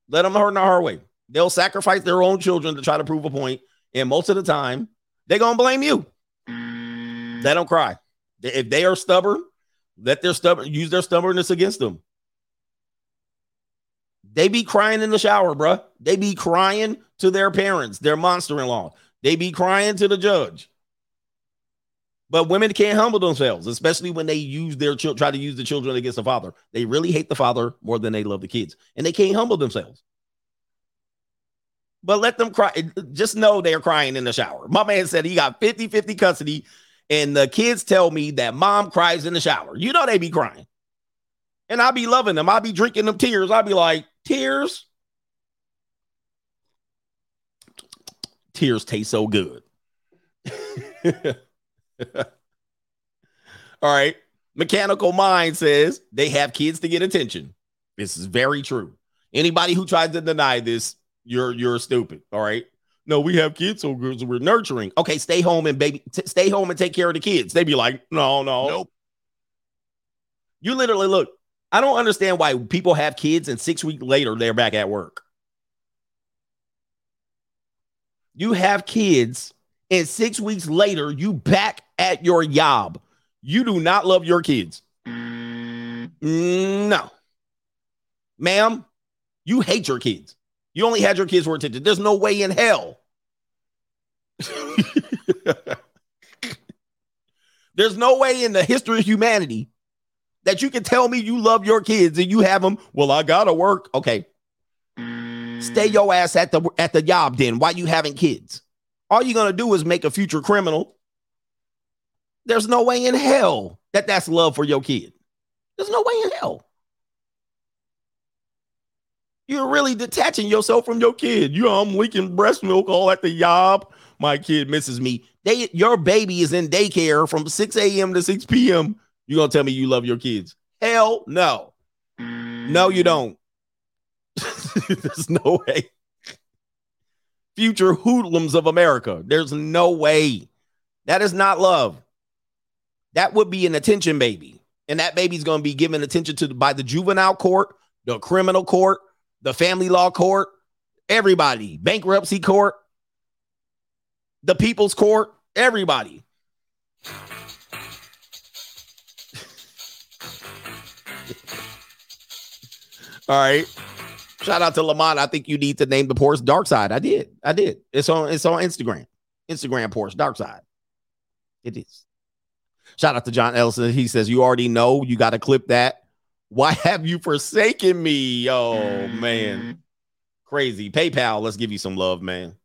Let them learn the hard way. They'll sacrifice their own children to try to prove a point. And most of the time, they're to blame you. Let them cry. If they are stubborn, let their stubborn use their stubbornness against them. They be crying in the shower, bruh. They be crying to their parents, their monster in law. They be crying to the judge. But women can't humble themselves, especially when they use their children, try to use the children against the father. They really hate the father more than they love the kids, and they can't humble themselves. But let them cry. Uh, just know they're crying in the shower. My man said he got 50 50 custody, and the kids tell me that mom cries in the shower. You know they be crying. And I'll be loving them. I'll be drinking them tears. I'll be like, tears? Tears taste so good. [LAUGHS] [LAUGHS] All right. Mechanical Mind says they have kids to get attention. This is very true. Anybody who tries to deny this, you're you're stupid. All right. No, we have kids, so we're we're nurturing. Okay, stay home and baby, t- stay home and take care of the kids. They'd be like, no, no, nope. You literally look. I don't understand why people have kids and six weeks later they're back at work. You have kids and six weeks later you back at your job. You do not love your kids. No. Ma'am, you hate your kids. You only had your kids for attention. There's no way in hell. [LAUGHS] There's no way in the history of humanity that you can tell me you love your kids and you have them. Well, I gotta work. Okay. Stay your ass at the at the job then. Why you having kids? All you're gonna do is make a future criminal. There's no way in hell that that's love for your kid. There's no way in hell. You're really detaching yourself from your kid. You I'm leaking breast milk all at the job. My kid misses me. They, your baby is in daycare from 6 a.m. to 6 p.m. You gonna tell me you love your kids? Hell no. No, you don't. [LAUGHS] There's no way. Future hoodlums of America. There's no way. That is not love. That would be an attention baby. And that baby's going to be given attention to by the juvenile court, the criminal court, the family law court, everybody, bankruptcy court, the people's court, everybody. [LAUGHS] All right. Shout out to Lamont. I think you need to name the Porsche Dark Side. I did. I did. It's on it's on Instagram. Instagram Porsche Dark Side. It is. Shout out to John Ellison. He says, You already know you got to clip that. Why [LAUGHS] have you forsaken me? Oh man. Mm-hmm. Crazy. PayPal, let's give you some love, man.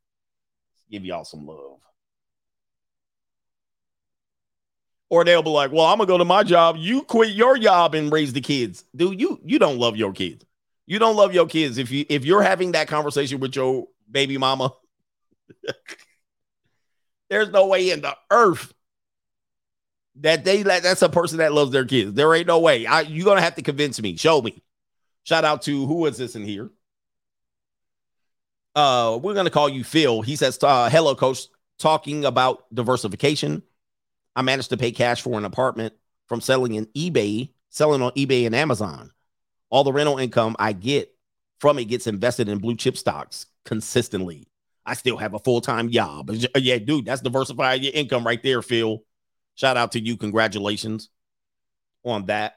Give y'all some love. Or they'll be like, Well, I'm gonna go to my job. You quit your job and raise the kids. Dude, you you don't love your kids. You don't love your kids. If you if you're having that conversation with your baby mama, [LAUGHS] there's no way in the earth that they let that's a person that loves their kids. There ain't no way. I, you're gonna have to convince me. Show me. Shout out to who is this in here? Uh, we're gonna call you Phil. He says, uh, "Hello, coach. Talking about diversification. I managed to pay cash for an apartment from selling in eBay, selling on eBay and Amazon. All the rental income I get from it gets invested in blue chip stocks consistently. I still have a full time job. [LAUGHS] Yeah, dude, that's diversifying your income right there, Phil. Shout out to you. Congratulations on that.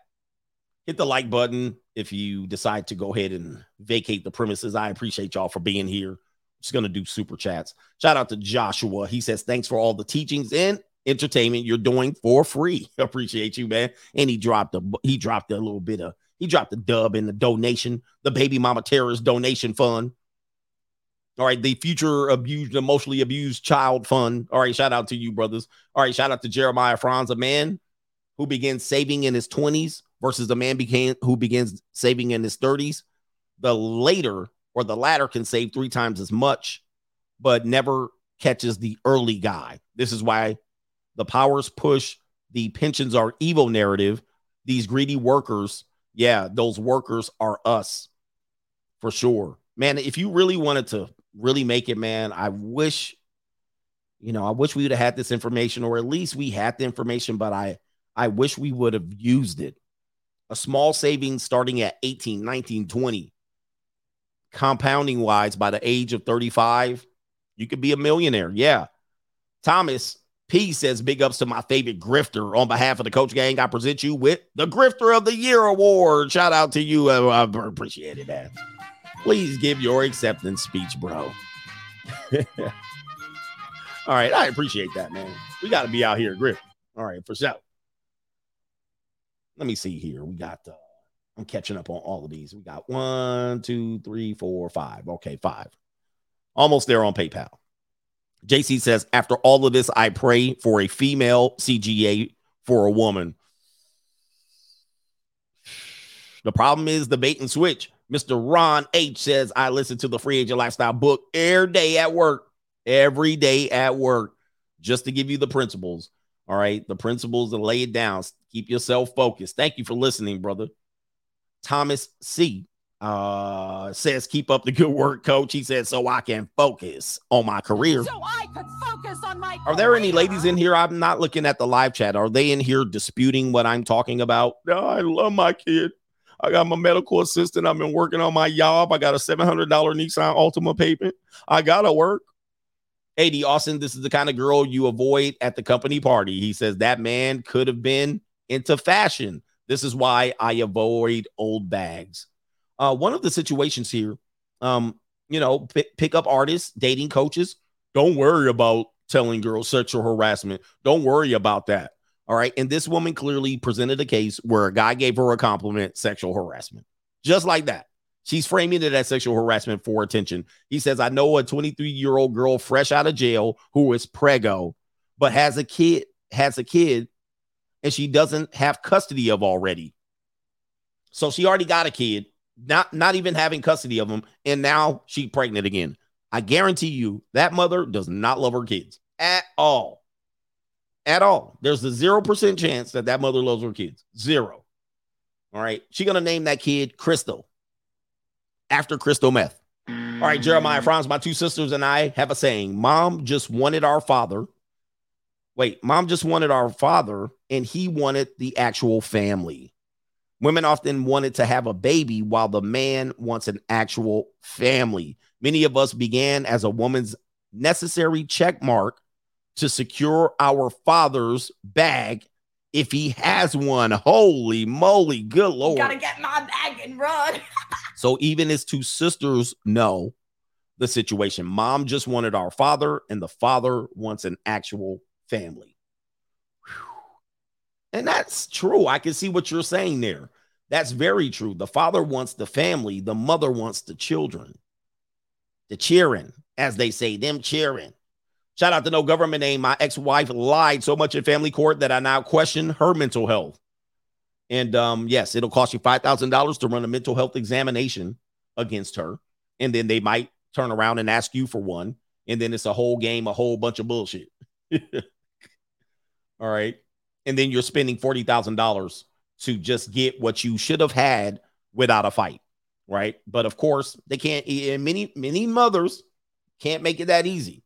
Hit the like button if you decide to go ahead and vacate the premises. I appreciate y'all for being here. Just going to do super chats. Shout out to Joshua. He says, Thanks for all the teachings and entertainment you're doing for free. [LAUGHS] Appreciate you, man. And he dropped a he dropped a little bit of he dropped a dub in the donation, the baby mama terrorist donation fund. All right, the future abused, emotionally abused child fund. All right, shout out to you, brothers. All right, shout out to Jeremiah Franz, a man who begins saving in his 20s versus the man became who begins saving in his 30s. The later or the latter can save three times as much, but never catches the early guy. This is why the powers push the pensions are evil narrative. These greedy workers, yeah, those workers are us for sure. Man, if you really wanted to really make it, man, I wish, you know, I wish we would have had this information, or at least we had the information, but I I wish we would have used it. A small savings starting at 18, 19, 20, compounding wise by the age of 35, you could be a millionaire. Yeah. Thomas P says, Big ups to my favorite grifter. On behalf of the coach gang, I present you with the Grifter of the Year award. Shout out to you. I appreciate it, man. Please give your acceptance speech, bro. [LAUGHS] All right. I appreciate that, man. We got to be out here, grip. All right, for sure. Let me see here. We got, uh, I'm catching up on all of these. We got one, two, three, four, five. Okay, five. Almost there on PayPal. JC says, after all of this, I pray for a female CGA for a woman. The problem is the bait and switch. Mr. Ron H says, I listen to the Free Agent Lifestyle book every day at work. Every day at work. just to give you the principles. All right. The principles to lay it down. Keep yourself focused. Thank you for listening, brother. Thomas C uh says keep up the good work coach. He said so i can focus on my career.
So I could focus on my
are there any ladies in here? I'm not looking at the live chat. Are they in here disputing what i'm talking about? No i love my kid. I got my medical assistant. I've been working on my job. I got a $700 nissan altima payment. I gotta work. AD Austin, this is the kind of girl you avoid at the company party. He says that man could have been into fashion. This is why I avoid old bags. Uh, one of the situations here, um, you know, pick, pick up artists, dating coaches. Don't worry about telling girls sexual harassment. Don't worry about that. All right. And this woman clearly presented a case where a guy gave her a compliment, sexual harassment, just like that. She's framing it as sexual harassment for attention. He says, I know a 23 year old girl fresh out of jail who is prego, but has a kid, has a kid, and she doesn't have custody of already. So she already got a kid, not not even having custody of him, and now she pregnant again. I guarantee you that mother does not love her kids at all. At all. There's a 0% chance that that mother loves her kids. Zero. All right. She going to name that kid Crystal after crystal meth. All right, Jeremiah mm. Franz, my two sisters and I have a saying Mom just wanted our father. Wait, mom just wanted our father, and he wanted the actual family. Women often wanted to have a baby while the man wants an actual family. Many of us began as a woman's necessary check mark to secure our father's bag if he has one. Holy moly, good lord.
Gotta get my bag and run. [LAUGHS]
So even his two sisters know the situation. Mom just wanted our father, and the father wants an actual family. And that's true. I can see what you're saying there. That's very true. The father wants the family, the mother wants the children. The cheering, as they say, them cheering. Shout out to no government name. My ex wife lied so much in family court that I now question her mental health. And um, yes, it'll cost you $5,000 to run a mental health examination against her. And then they might turn around and ask you for one. And then it's a whole game, a whole bunch of bullshit. [LAUGHS] All right. And then you're spending $40,000 to just get what you should have had without a fight. Right. But of course, they can't, and many, many mothers can't make it that easy.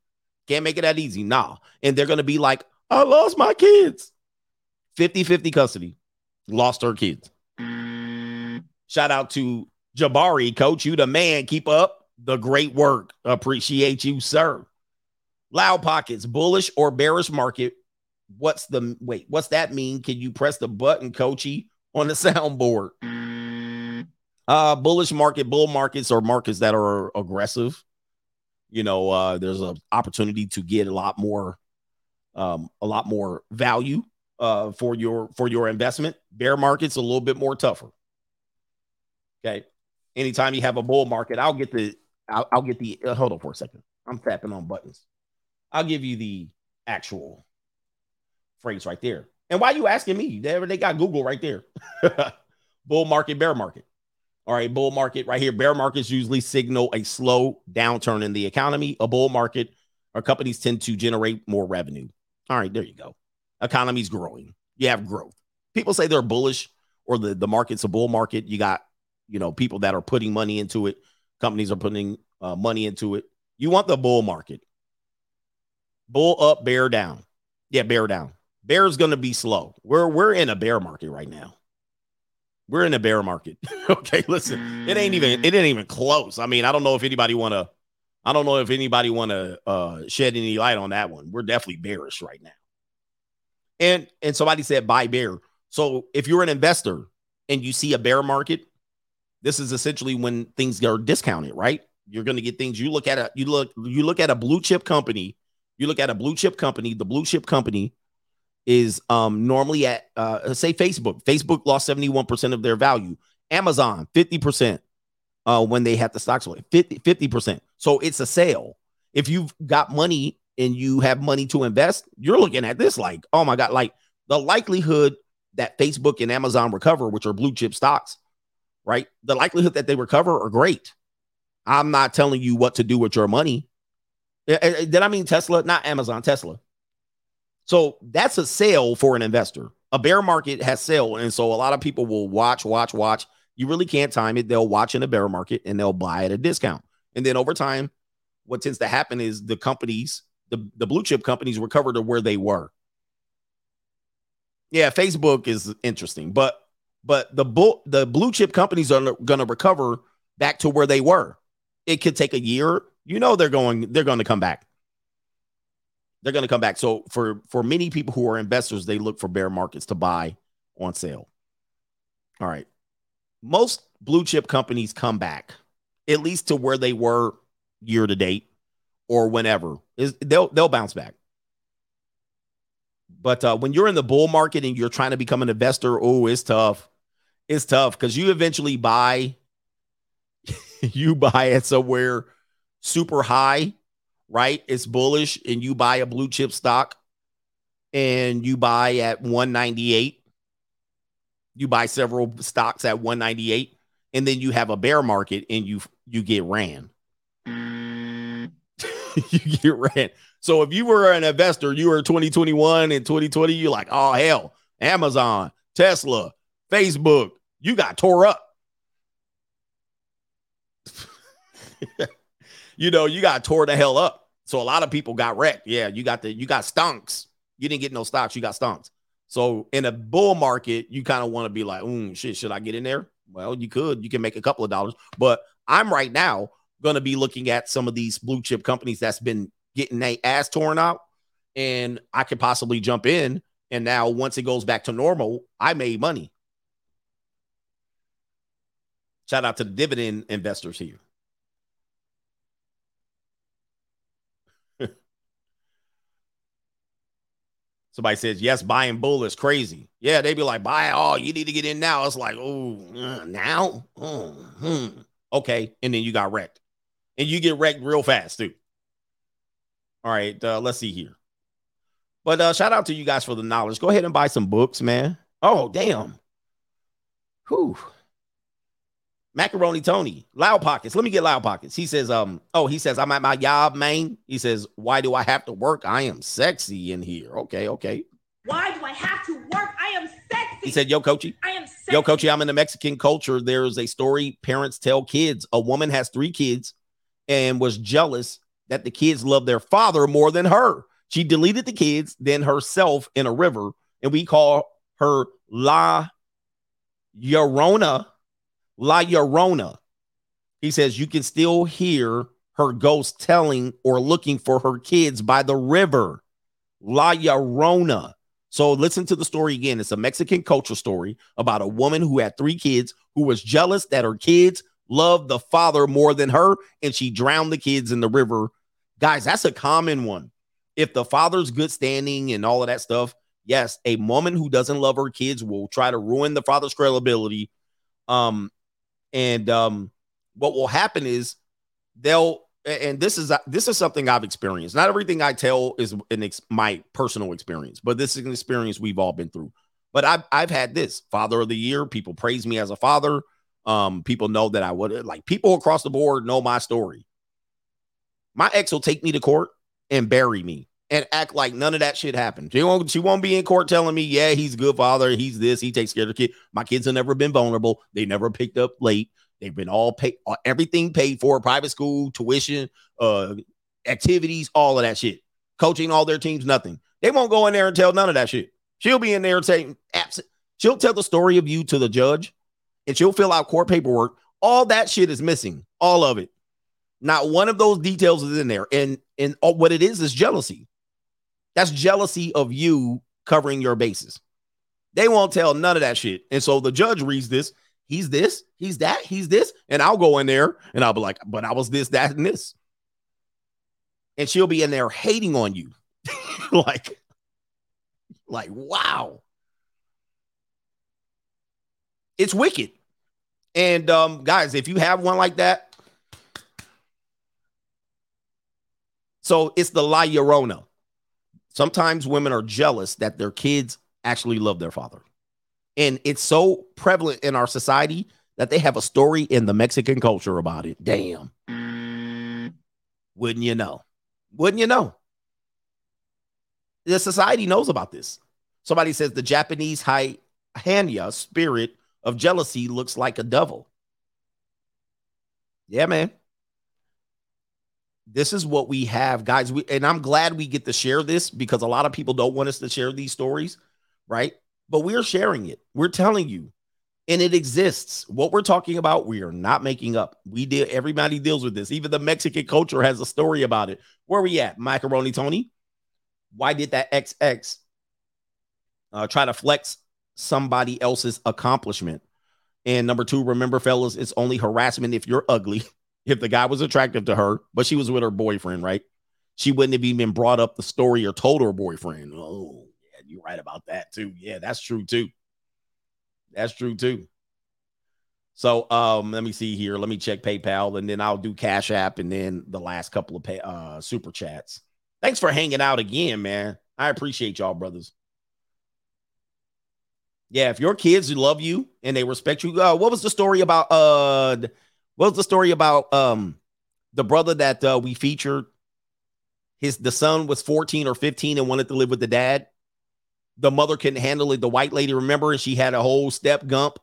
Can't make it that easy. Nah. And they're to be like, I lost my kids. 50 50 custody. Lost her kids. Shout out to Jabari, coach. You the man. Keep up the great work. Appreciate you, sir. Loud pockets, bullish or bearish market. What's the wait? What's that mean? Can you press the button, coachy, on the [LAUGHS] soundboard? Uh, bullish market, bull markets are markets that are aggressive. You know, uh, there's an opportunity to get a lot more, um, a lot more value uh for your for your investment. Bear market's a little bit more tougher. Okay. Anytime you have a bull market, I'll get the I'll, I'll get the uh, hold on for a second. I'm tapping on buttons. I'll give you the actual phrase right there. And why are you asking me? They, got Google right there. [LAUGHS] bull market, bear market. All right, bull market right here. Bear markets usually signal a slow downturn in the economy. A bull market our companies tend to generate more revenue. All right, there you go. Economy's growing. You have growth. People say they're bullish or the, the market's a bull market. You got, you know, people that are putting money into it. Companies are putting uh, money into it. You want the bull market. Bull up, bear down. Yeah, bear down. Bear is going to be slow. We're we're in a bear market right now. We're in a bear market. [LAUGHS] okay, listen. It ain't even it ain't even close. I mean, I don't know if anybody want to I don't know if anybody want to uh shed any light on that one. We're definitely bearish right now. And and somebody said buy bear. So if you're an investor and you see a bear market, this is essentially when things are discounted, right? You're going to get things you look at a you look you look at a blue chip company, you look at a blue chip company, the blue chip company is um normally at uh say Facebook. Facebook lost 71% of their value. Amazon 50% uh when they had the stock split. 50 50%. So it's a sale. If you've got money and you have money to invest, you're looking at this like, oh my God, like the likelihood that Facebook and Amazon recover, which are blue chip stocks, right? The likelihood that they recover are great. I'm not telling you what to do with your money. Eh, eh, Did I mean Tesla? Not Amazon, Tesla. So that's a sale for an investor. A bear market has sale. And so a lot of people will watch, watch, watch. You really can't time it. They'll watch in a bear market and they'll buy at a discount. And then over time, what tends to happen is the companies, the, the blue chip companies recover to where they were. Yeah, Facebook is interesting, but but the bull, the blue chip companies are going to recover back to where they were. It could take a year. You know they're going they're going to come back. They're going to come back. So for for many people who are investors, they look for bear markets to buy on sale. All right. Most blue chip companies come back at least to where they were year to date or whenever. Is they'll they'll bounce back. But uh, when you're in the bull market and you're trying to become an investor, oh, it's tough. It's tough because you eventually buy, [LAUGHS] you buy it somewhere super high, right? It's bullish, and you buy a blue chip stock and you buy at 198. You buy several stocks at 198, and then you have a bear market and you you get ran. [LAUGHS] you get ran. So if you were an investor, you were 2021 and 2020, you're like, oh hell, Amazon, Tesla, Facebook, you got tore up. [LAUGHS] you know, you got tore the hell up. So a lot of people got wrecked. Yeah, you got the you got stonks. You didn't get no stocks, you got stonks. So in a bull market, you kind of want to be like, mm, shit, should I get in there? Well, you could. You can make a couple of dollars. But I'm right now going to be looking at some of these blue chip companies that's been getting their ass torn out, and I could possibly jump in. And now, once it goes back to normal, I made money. Shout out to the dividend investors here. Somebody says, yes, buying bull is crazy. Yeah, they be like, buy oh, you need to get in now. It's like, oh, uh, now? Oh, hmm. Okay. And then you got wrecked. And you get wrecked real fast, too. All right, uh, let's see here. But uh, shout out to you guys for the knowledge. Go ahead and buy some books, man. Oh, damn. Whew. Macaroni Tony, Loud Pockets. Let me get Loud Pockets. He says, um, oh, he says, I'm at my job, man. He says, why do I have to work? I am sexy in here. Okay, okay.
Why do I have to work? I am sexy.
He said, Yo, coachy.
I am sexy.
Yo, coachy, I'm in the Mexican culture. There's a story parents tell kids. A woman has three kids and was jealous that the kids love their father more than her. She deleted the kids, then herself in a river, and we call her La Llorona. La Llorona. He says you can still hear her ghost telling or looking for her kids by the river. La Llorona. So listen to the story again. It's a Mexican culture story about a woman who had three kids who was jealous that her kids loved the father more than her, and she drowned the kids in the river. Guys, that's a common one. If the father's good standing and all of that stuff, yes, a woman who doesn't love her kids will try to ruin the father's credibility. Um, and um, what will happen is they'll and this is this is something I've experienced. Not everything I tell is an ex- my personal experience, but this is an experience we've all been through. But I've I've had this father of the year. People praise me as a father. Um, people know that I would like people across the board know my story. My ex will take me to court and bury me and act like none of that shit happened. She won't she won't be in court telling me, yeah, he's a good father, he's this, he takes care of the kid. My kids have never been vulnerable. They never picked up late. They've been all paid, everything paid for, private school, tuition, uh, activities, all of that shit. Coaching all their teams, nothing. They won't go in there and tell none of that shit. She'll be in there and saying, absent. She'll tell the story of you to the judge and she'll fill out court paperwork. All that shit is missing. All of it. Not one of those details is in there. And and all, what it is is jealousy. That's jealousy of you covering your bases. They won't tell none of that shit. And so the judge reads this. He's this, he's that, he's this. And I'll go in there and I'll be like, but I was this, that, and this. And she'll be in there hating on you. [LAUGHS] like, like, wow. It's wicked. And um, guys, if you have one like that, so it's the La Llorona. Sometimes women are jealous that their kids actually love their father. And it's so prevalent in our society that they have a story in the Mexican culture about it. Damn. Wouldn't you know? Wouldn't you know? The society knows about this. Somebody says the Japanese Hai Hanya spirit of jealousy looks like a devil. Yeah, man. This is what we have, guys. We, and I'm glad we get to share this because a lot of people don't want us to share these stories, right? But we're sharing it. We're telling you, and it exists. What we're talking about, we are not making up. We deal. Everybody deals with this. Even the Mexican culture has a story about it. Where we at, Macaroni Tony? Why did that XX uh, try to flex somebody else's accomplishment? And number two, remember, fellas, it's only harassment if you're ugly. [LAUGHS] If the guy was attractive to her, but she was with her boyfriend, right? She wouldn't have even brought up the story or told her boyfriend. Oh, yeah, you're right about that too. Yeah, that's true too. That's true too. So um, let me see here. Let me check PayPal and then I'll do Cash App and then the last couple of pay, uh, super chats. Thanks for hanging out again, man. I appreciate y'all, brothers. Yeah, if your kids love you and they respect you, uh, what was the story about? Uh, what was the story about? Um, the brother that uh, we featured. His the son was 14 or 15 and wanted to live with the dad. The mother couldn't handle it. The white lady, remember, and she had a whole step gump.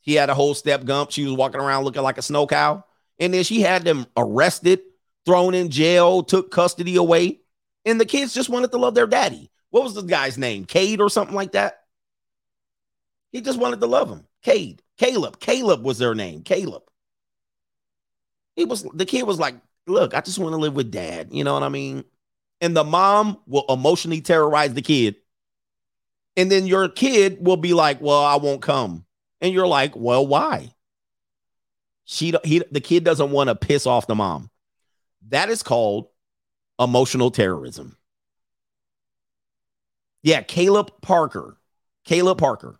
He had a whole step gump. She was walking around looking like a snow cow. And then she had them arrested, thrown in jail, took custody away. And the kids just wanted to love their daddy. What was the guy's name? Cade or something like that? He just wanted to love him. Cade. Caleb. Caleb was their name. Caleb. He was the kid was like, look, I just want to live with dad. You know what I mean? And the mom will emotionally terrorize the kid. And then your kid will be like, well, I won't come. And you're like, well, why? She he the kid doesn't want to piss off the mom. That is called emotional terrorism. Yeah, Caleb Parker. Caleb Parker.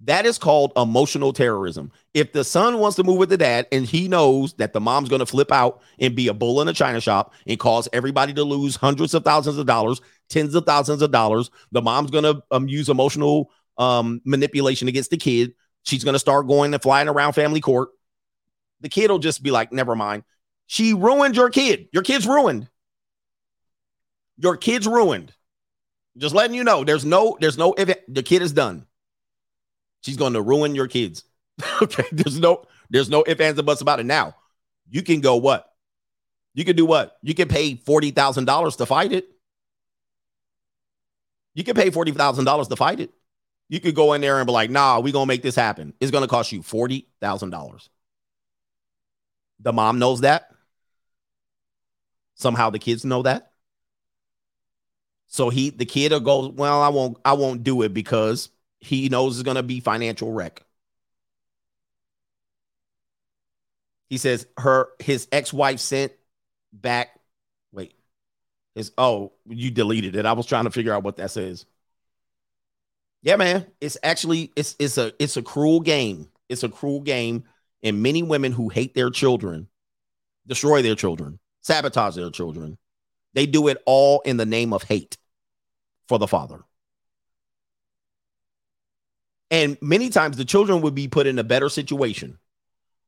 That is called emotional terrorism. If the son wants to move with the dad and he knows that the mom's going to flip out and be a bull in a china shop and cause everybody to lose hundreds of thousands of dollars, tens of thousands of dollars, the mom's going to um, use emotional um, manipulation against the kid. She's going to start going and flying around family court. The kid will just be like, never mind. She ruined your kid. Your kid's ruined. Your kid's ruined. Just letting you know, there's no, there's no, if the kid is done. She's going to ruin your kids. [LAUGHS] okay. There's no, there's no ifs, ands, and buts about it. Now, you can go what? You can do what? You can pay $40,000 to fight it. You can pay $40,000 to fight it. You could go in there and be like, nah, we're going to make this happen. It's going to cost you $40,000. The mom knows that. Somehow the kids know that. So he, the kid will go, well, I won't, I won't do it because he knows it's going to be financial wreck. He says her his ex-wife sent back wait. His oh, you deleted it. I was trying to figure out what that says. Yeah, man. It's actually it's it's a it's a cruel game. It's a cruel game and many women who hate their children destroy their children, sabotage their children. They do it all in the name of hate for the father. And many times the children would be put in a better situation.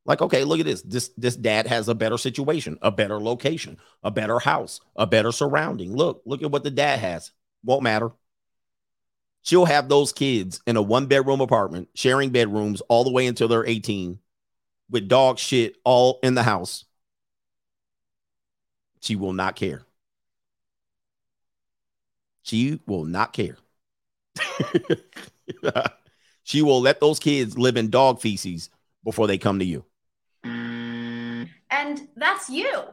Like, okay, look at this. This this dad has a better situation, a better location, a better house, a better surrounding. Look, look at what the dad has. Won't matter. She'll have those kids in a one bedroom apartment, sharing bedrooms all the way until they're 18, with dog shit all in the house. She will not care. She will not care. [LAUGHS] she will let those kids live in dog feces before they come to you.
And that's you.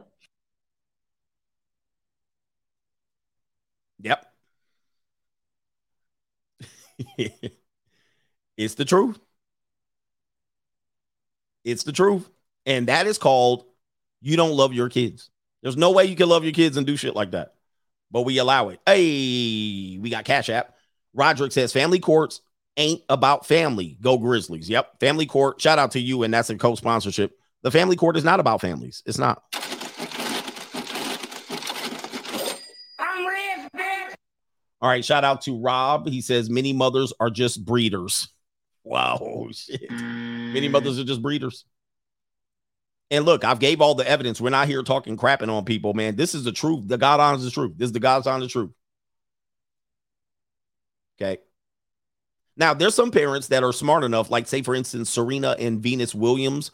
Yep. [LAUGHS] it's the truth. It's the truth. And that is called you don't love your kids. There's no way you can love your kids and do shit like that. But we allow it. Hey, we got Cash App. Roderick says family courts ain't about family. Go Grizzlies. Yep. Family court. Shout out to you. And that's a co sponsorship. The family court is not about families. It's not. All right. Shout out to Rob. He says many mothers are just breeders. Wow. [LAUGHS] Shit. Many mothers are just breeders. And look, I've gave all the evidence. We're not here talking crapping on people, man. This is the truth. The God honors the truth. This is the God's honest truth. Okay. Now, there's some parents that are smart enough, like say, for instance, Serena and Venus Williams.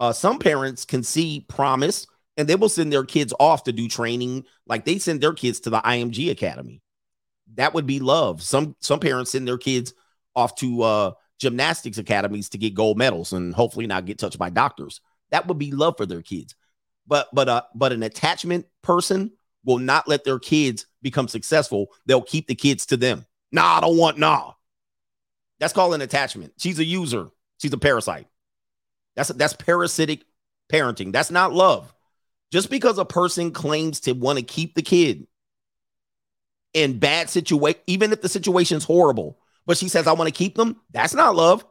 Uh, some parents can see promise and they will send their kids off to do training, like they send their kids to the IMG Academy. That would be love. Some some parents send their kids off to uh gymnastics academies to get gold medals and hopefully not get touched by doctors. That would be love for their kids. But but uh but an attachment person will not let their kids become successful. They'll keep the kids to them. Nah, I don't want nah. That's called an attachment. She's a user. She's a parasite. That's that's parasitic parenting. That's not love. Just because a person claims to want to keep the kid in bad situation, even if the situation's horrible, but she says, I want to keep them, that's not love.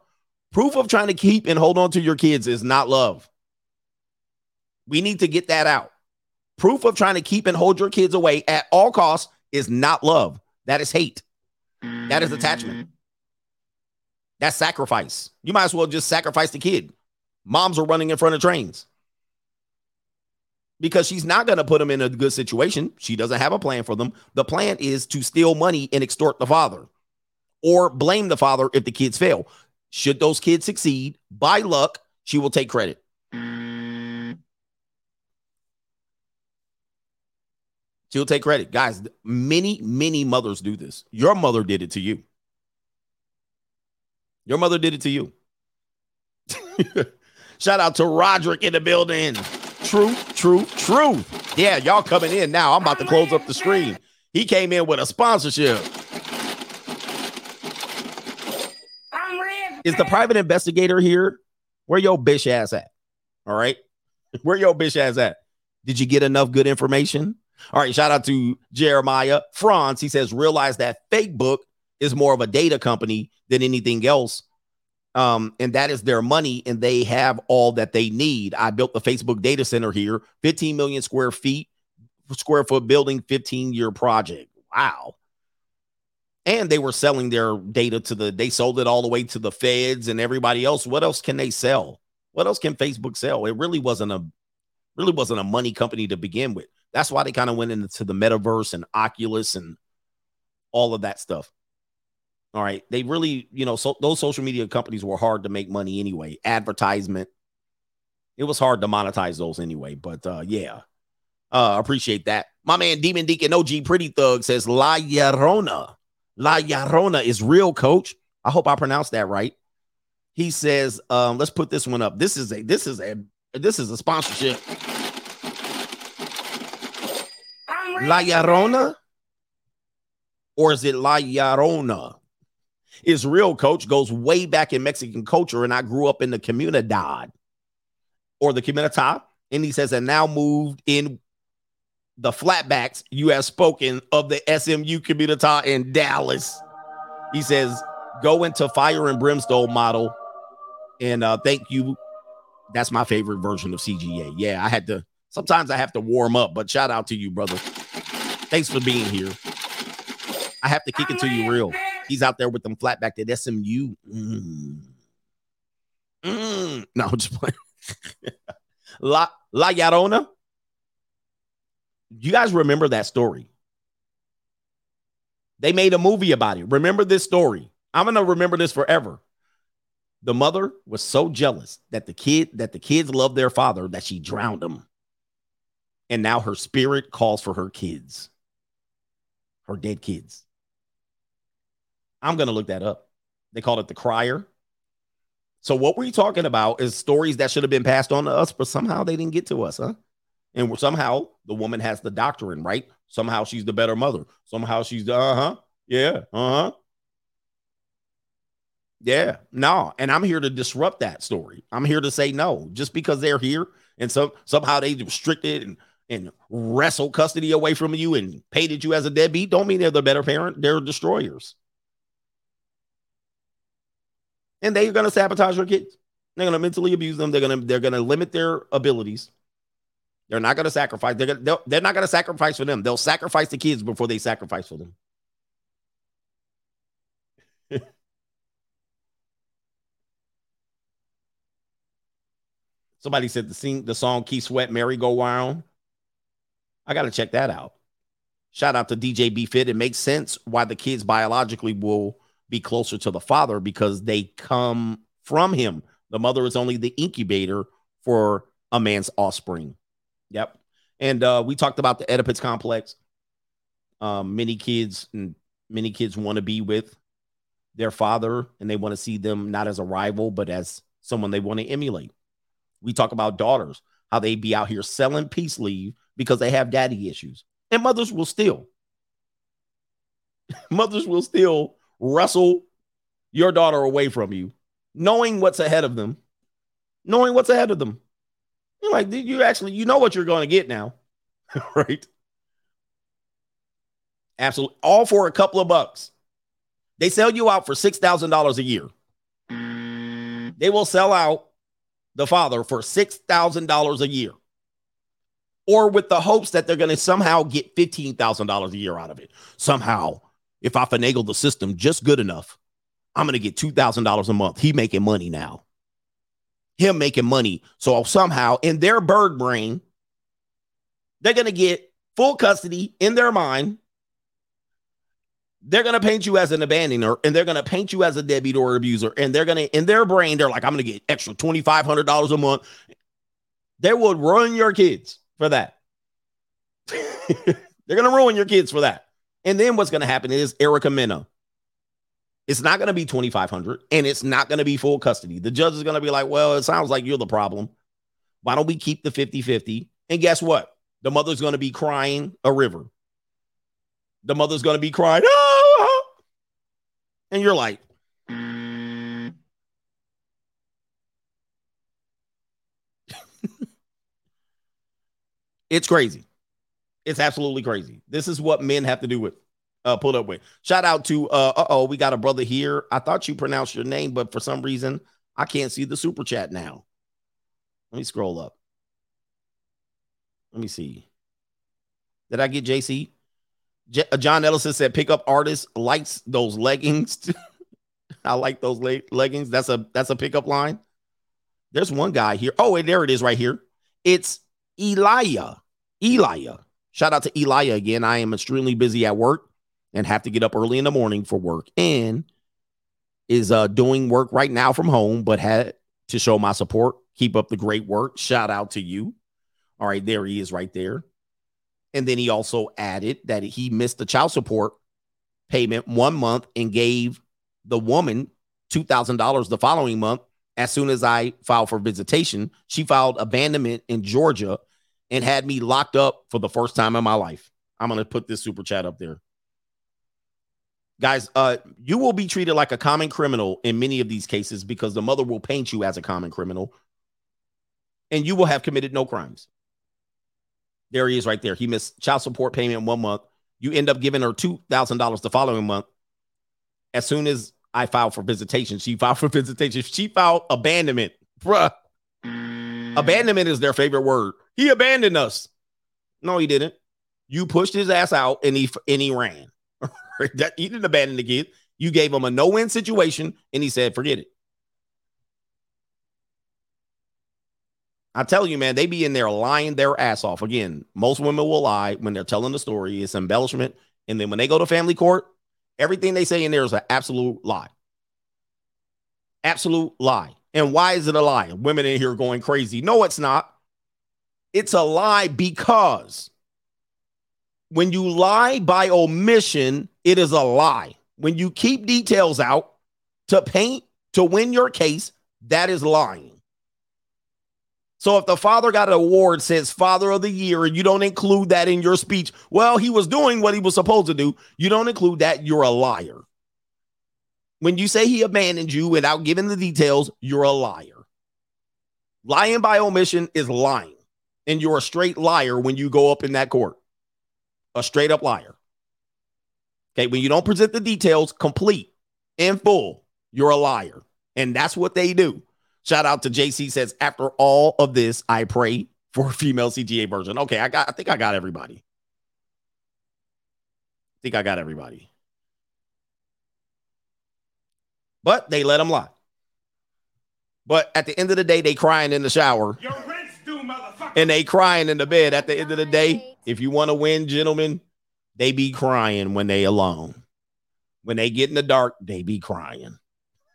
Proof of trying to keep and hold on to your kids is not love. We need to get that out. Proof of trying to keep and hold your kids away at all costs is not love. That is hate. That is attachment. That's sacrifice. You might as well just sacrifice the kid. Moms are running in front of trains because she's not going to put them in a good situation. She doesn't have a plan for them. The plan is to steal money and extort the father or blame the father if the kids fail. Should those kids succeed by luck, she will take credit. She'll take credit. Guys, many, many mothers do this. Your mother did it to you. Your mother did it to you. [LAUGHS] Shout out to Roderick in the building. True, true, true. Yeah, y'all coming in now. I'm about to close up the screen. He came in with a sponsorship. Is the private investigator here? Where your bitch ass at? All right. [LAUGHS] Where your bitch ass at? Did you get enough good information? All right. Shout out to Jeremiah Franz. He says, realize that fake book is more of a data company than anything else. Um, and that is their money, and they have all that they need. I built the Facebook data center here, 15 million square feet, square foot building, 15 year project. Wow. And they were selling their data to the, they sold it all the way to the feds and everybody else. What else can they sell? What else can Facebook sell? It really wasn't a, really wasn't a money company to begin with. That's why they kind of went into the metaverse and Oculus and all of that stuff. All right. They really, you know, so those social media companies were hard to make money anyway. Advertisement. It was hard to monetize those anyway. But uh yeah. Uh appreciate that. My man Demon Deacon OG Pretty Thug says La Llorona. La Llorona is real, coach. I hope I pronounced that right. He says, um, let's put this one up. This is a this is a this is a sponsorship. La Llorona? Or is it La Llorona? Is real coach goes way back in Mexican culture, and I grew up in the comunidad or the comunidad. And he says, and now moved in the flatbacks you have spoken of the SMU comunidad in Dallas. He says, go into fire and brimstone model. And uh, thank you. That's my favorite version of CGA. Yeah, I had to sometimes I have to warm up, but shout out to you, brother. Thanks for being here. I have to kick it to you real. He's out there with them flat back at SMU. Mm. Mm. No, I'm just playing. [LAUGHS] La La Llorona. You guys remember that story? They made a movie about it. Remember this story. I'm gonna remember this forever. The mother was so jealous that the kid that the kids loved their father that she drowned him. And now her spirit calls for her kids, her dead kids. I'm going to look that up. They called it the crier. So what we're talking about is stories that should have been passed on to us, but somehow they didn't get to us, huh? And somehow the woman has the doctrine, right? Somehow she's the better mother. Somehow she's the uh-huh. Yeah, uh-huh. Yeah, no. And I'm here to disrupt that story. I'm here to say no. Just because they're here and some somehow they restricted and and wrestle custody away from you and painted you as a deadbeat, don't mean they're the better parent. They're destroyers. And they're going to sabotage your kids. They're going to mentally abuse them. They're going to they're going to limit their abilities. They're not going to sacrifice. They're gonna, they're not going to sacrifice for them. They'll sacrifice the kids before they sacrifice for them. [LAUGHS] Somebody said the sing the song Keith Sweat Merry Go Round. I gotta check that out. Shout out to DJ B Fit. It makes sense why the kids biologically will be closer to the father because they come from him. The mother is only the incubator for a man's offspring. Yep. And uh, we talked about the Oedipus complex. Um, many kids and many kids want to be with their father and they want to see them not as a rival, but as someone they want to emulate. We talk about daughters, how they be out here selling peace leave because they have daddy issues. And mothers will still, [LAUGHS] mothers will still wrestle your daughter away from you, knowing what's ahead of them, knowing what's ahead of them. You're like, you actually, you know what you're going to get now, [LAUGHS] right? Absolutely. All for a couple of bucks. They sell you out for $6,000 a year. They will sell out the father for $6,000 a year. Or with the hopes that they're going to somehow get $15,000 a year out of it. Somehow, if I finagle the system just good enough, I'm going to get $2,000 a month. He making money now. Him making money. So somehow in their bird brain, they're going to get full custody in their mind they're going to paint you as an abandoner and they're going to paint you as a deadbeat or abuser. And they're going to, in their brain, they're like, I'm going to get extra $2,500 a month. They would [LAUGHS] ruin your kids for that. they're going to ruin your kids for that. And then what's going to happen is Erica Mena. It's not going to be 2500 and it's not going to be full custody. The judge is going to be like, well, it sounds like you're the problem. Why don't we keep the 50 50? And guess what? The mother's going to be crying a river. The mother's going to be crying, oh! and you're like, [LAUGHS] it's crazy. It's absolutely crazy. This is what men have to do with uh put up with. Shout out to uh oh, we got a brother here. I thought you pronounced your name, but for some reason I can't see the super chat now. Let me scroll up. Let me see. Did I get JC? J- uh, John Ellison said pickup artist likes those leggings. [LAUGHS] I like those le- leggings. That's a that's a pickup line. There's one guy here. Oh, and there it is right here. It's Elia. Elia. Shout out to Elia again. I am extremely busy at work and have to get up early in the morning for work and is uh doing work right now from home, but had to show my support. Keep up the great work. Shout out to you. All right, there he is right there. And then he also added that he missed the child support payment one month and gave the woman $2,000 the following month. As soon as I filed for visitation, she filed abandonment in Georgia and had me locked up for the first time in my life. I'm going to put this super chat up there. Guys, uh, you will be treated like a common criminal in many of these cases because the mother will paint you as a common criminal and you will have committed no crimes. There he is right there. He missed child support payment one month. You end up giving her $2,000 the following month. As soon as I filed for visitation, she filed for [LAUGHS] visitation. She filed abandonment. Bruh. Abandonment is their favorite word. He abandoned us. No, he didn't. You pushed his ass out and he and he ran. [LAUGHS] that, he didn't abandon the kid. You gave him a no-win situation and he said, forget it. I tell you, man, they be in there lying their ass off. Again, most women will lie when they're telling the story. It's embellishment. And then when they go to family court, everything they say in there is an absolute lie. Absolute lie. And why is it a lie? Women in here going crazy. No, it's not. It's a lie because when you lie by omission, it is a lie. When you keep details out to paint to win your case, that is lying. So if the father got an award says father of the year and you don't include that in your speech, well, he was doing what he was supposed to do. You don't include that, you're a liar. When you say he abandoned you without giving the details, you're a liar. Lying by omission is lying. And you're a straight liar when you go up in that court. A straight up liar. Okay, when you don't present the details complete in full, you're a liar. And that's what they do. Shout out to JC says, after all of this, I pray for a female CGA version. Okay, I got I think I got everybody. I think I got everybody. But they let them lie. But at the end of the day, they crying in the shower. And they crying in the bed. At the end of the day, if you want to win, gentlemen, they be crying when they alone. When they get in the dark, they be crying.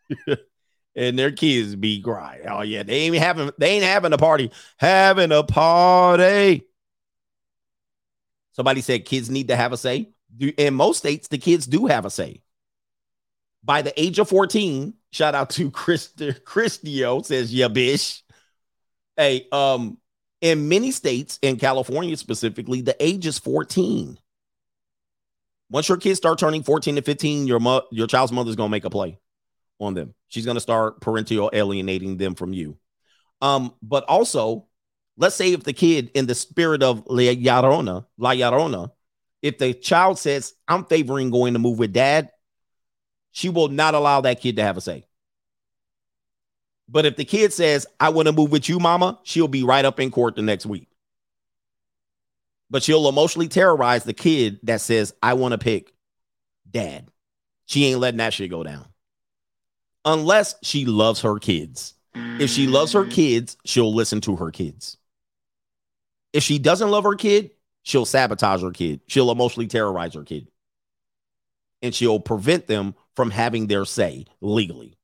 [LAUGHS] and their kids be crying. Oh yeah, they ain't having they ain't having a party. Having a party. Somebody said kids need to have a say. In most states, the kids do have a say. By the age of 14, shout out to [LAUGHS] Chris Christio says, yeah, bish. Hey, um, in many states, in California specifically, the age is 14. Once your kids start turning 14 to 15, your mo- your child's mother's gonna make a play on them. She's gonna start parental alienating them from you. Um, but also, let's say if the kid, in the spirit of La Yarona, La Llorona, if the child says, I'm favoring going to move with dad, she will not allow that kid to have a say. But if the kid says, I want to move with you, mama, she'll be right up in court the next week. But she'll emotionally terrorize the kid that says, I want to pick dad. She ain't letting that shit go down. Unless she loves her kids. If she loves her kids, she'll listen to her kids. If she doesn't love her kid, she'll sabotage her kid. She'll emotionally terrorize her kid. And she'll prevent them from having their say legally.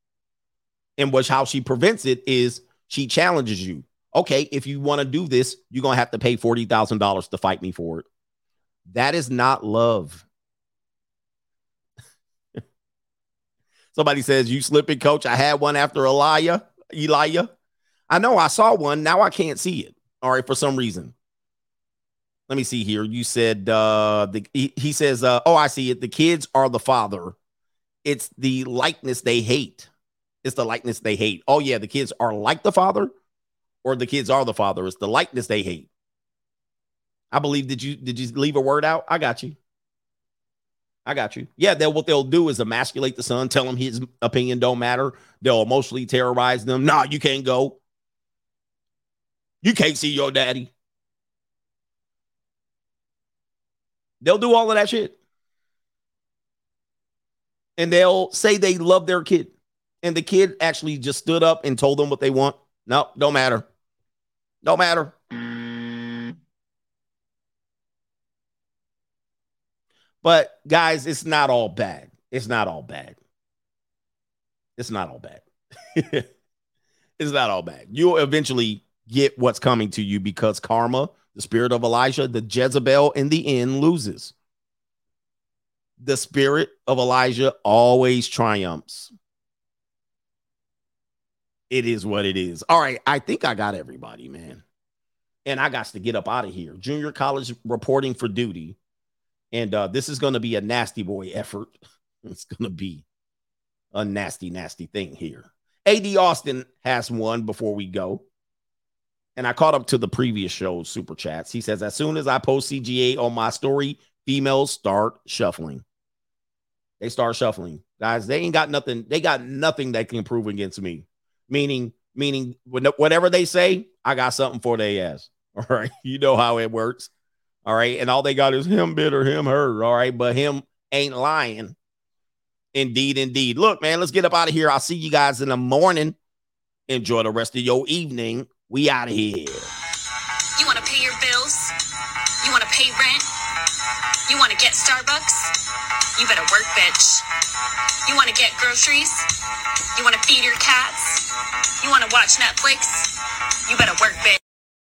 And which how she prevents it is she challenges you. Okay, if you want to do this, you're gonna have to pay forty thousand dollars to fight me for it. That is not love. [LAUGHS] Somebody says you slipping, coach. I had one after Elijah. Elijah. I know I saw one. Now I can't see it. All right, for some reason. Let me see here. You said uh the he, he says, uh, oh, I see it. The kids are the father. It's the likeness they hate. It's the likeness they hate. Oh, yeah, the kids are like the father, or the kids are the father. It's the likeness they hate. I believe. Did you did you leave a word out? I got you. I got you. Yeah, they'll what they'll do is emasculate the son, tell him his opinion don't matter. They'll emotionally terrorize them. Nah, you can't go. You can't see your daddy. They'll do all of that shit. And they'll say they love their kid. And the kid actually just stood up and told them what they want. No, don't matter. Don't matter. But guys, it's not all bad. It's not all bad. It's not all bad. [LAUGHS] it's not all bad. You'll eventually get what's coming to you because karma, the spirit of Elijah, the Jezebel in the end loses. The spirit of Elijah always triumphs. It is what it is. All right. I think I got everybody, man. And I got to get up out of here. Junior college reporting for duty. And uh, this is going to be a nasty boy effort. [LAUGHS] It's going to be a nasty, nasty thing here. AD Austin has one before we go. And I caught up to the previous show's super chats. He says, as soon as I post CGA on my story, females start shuffling. They start shuffling. Guys, they ain't got nothing. They got nothing that can prove against me. Meaning, meaning whatever they say, I got something for their ass. [LAUGHS] All right. You know how it works. All right. And all they got is him bitter, him her. All right. But him ain't lying. Indeed, indeed. Look, man, let's get up out of here. I'll see you guys in the morning. Enjoy the rest of your evening. We out of here.
You want to pay your bills? You want to pay rent? You want to get Starbucks? You better work, bitch. You want to get groceries? You want to feed your cats? You want to watch Netflix? You better work, bitch.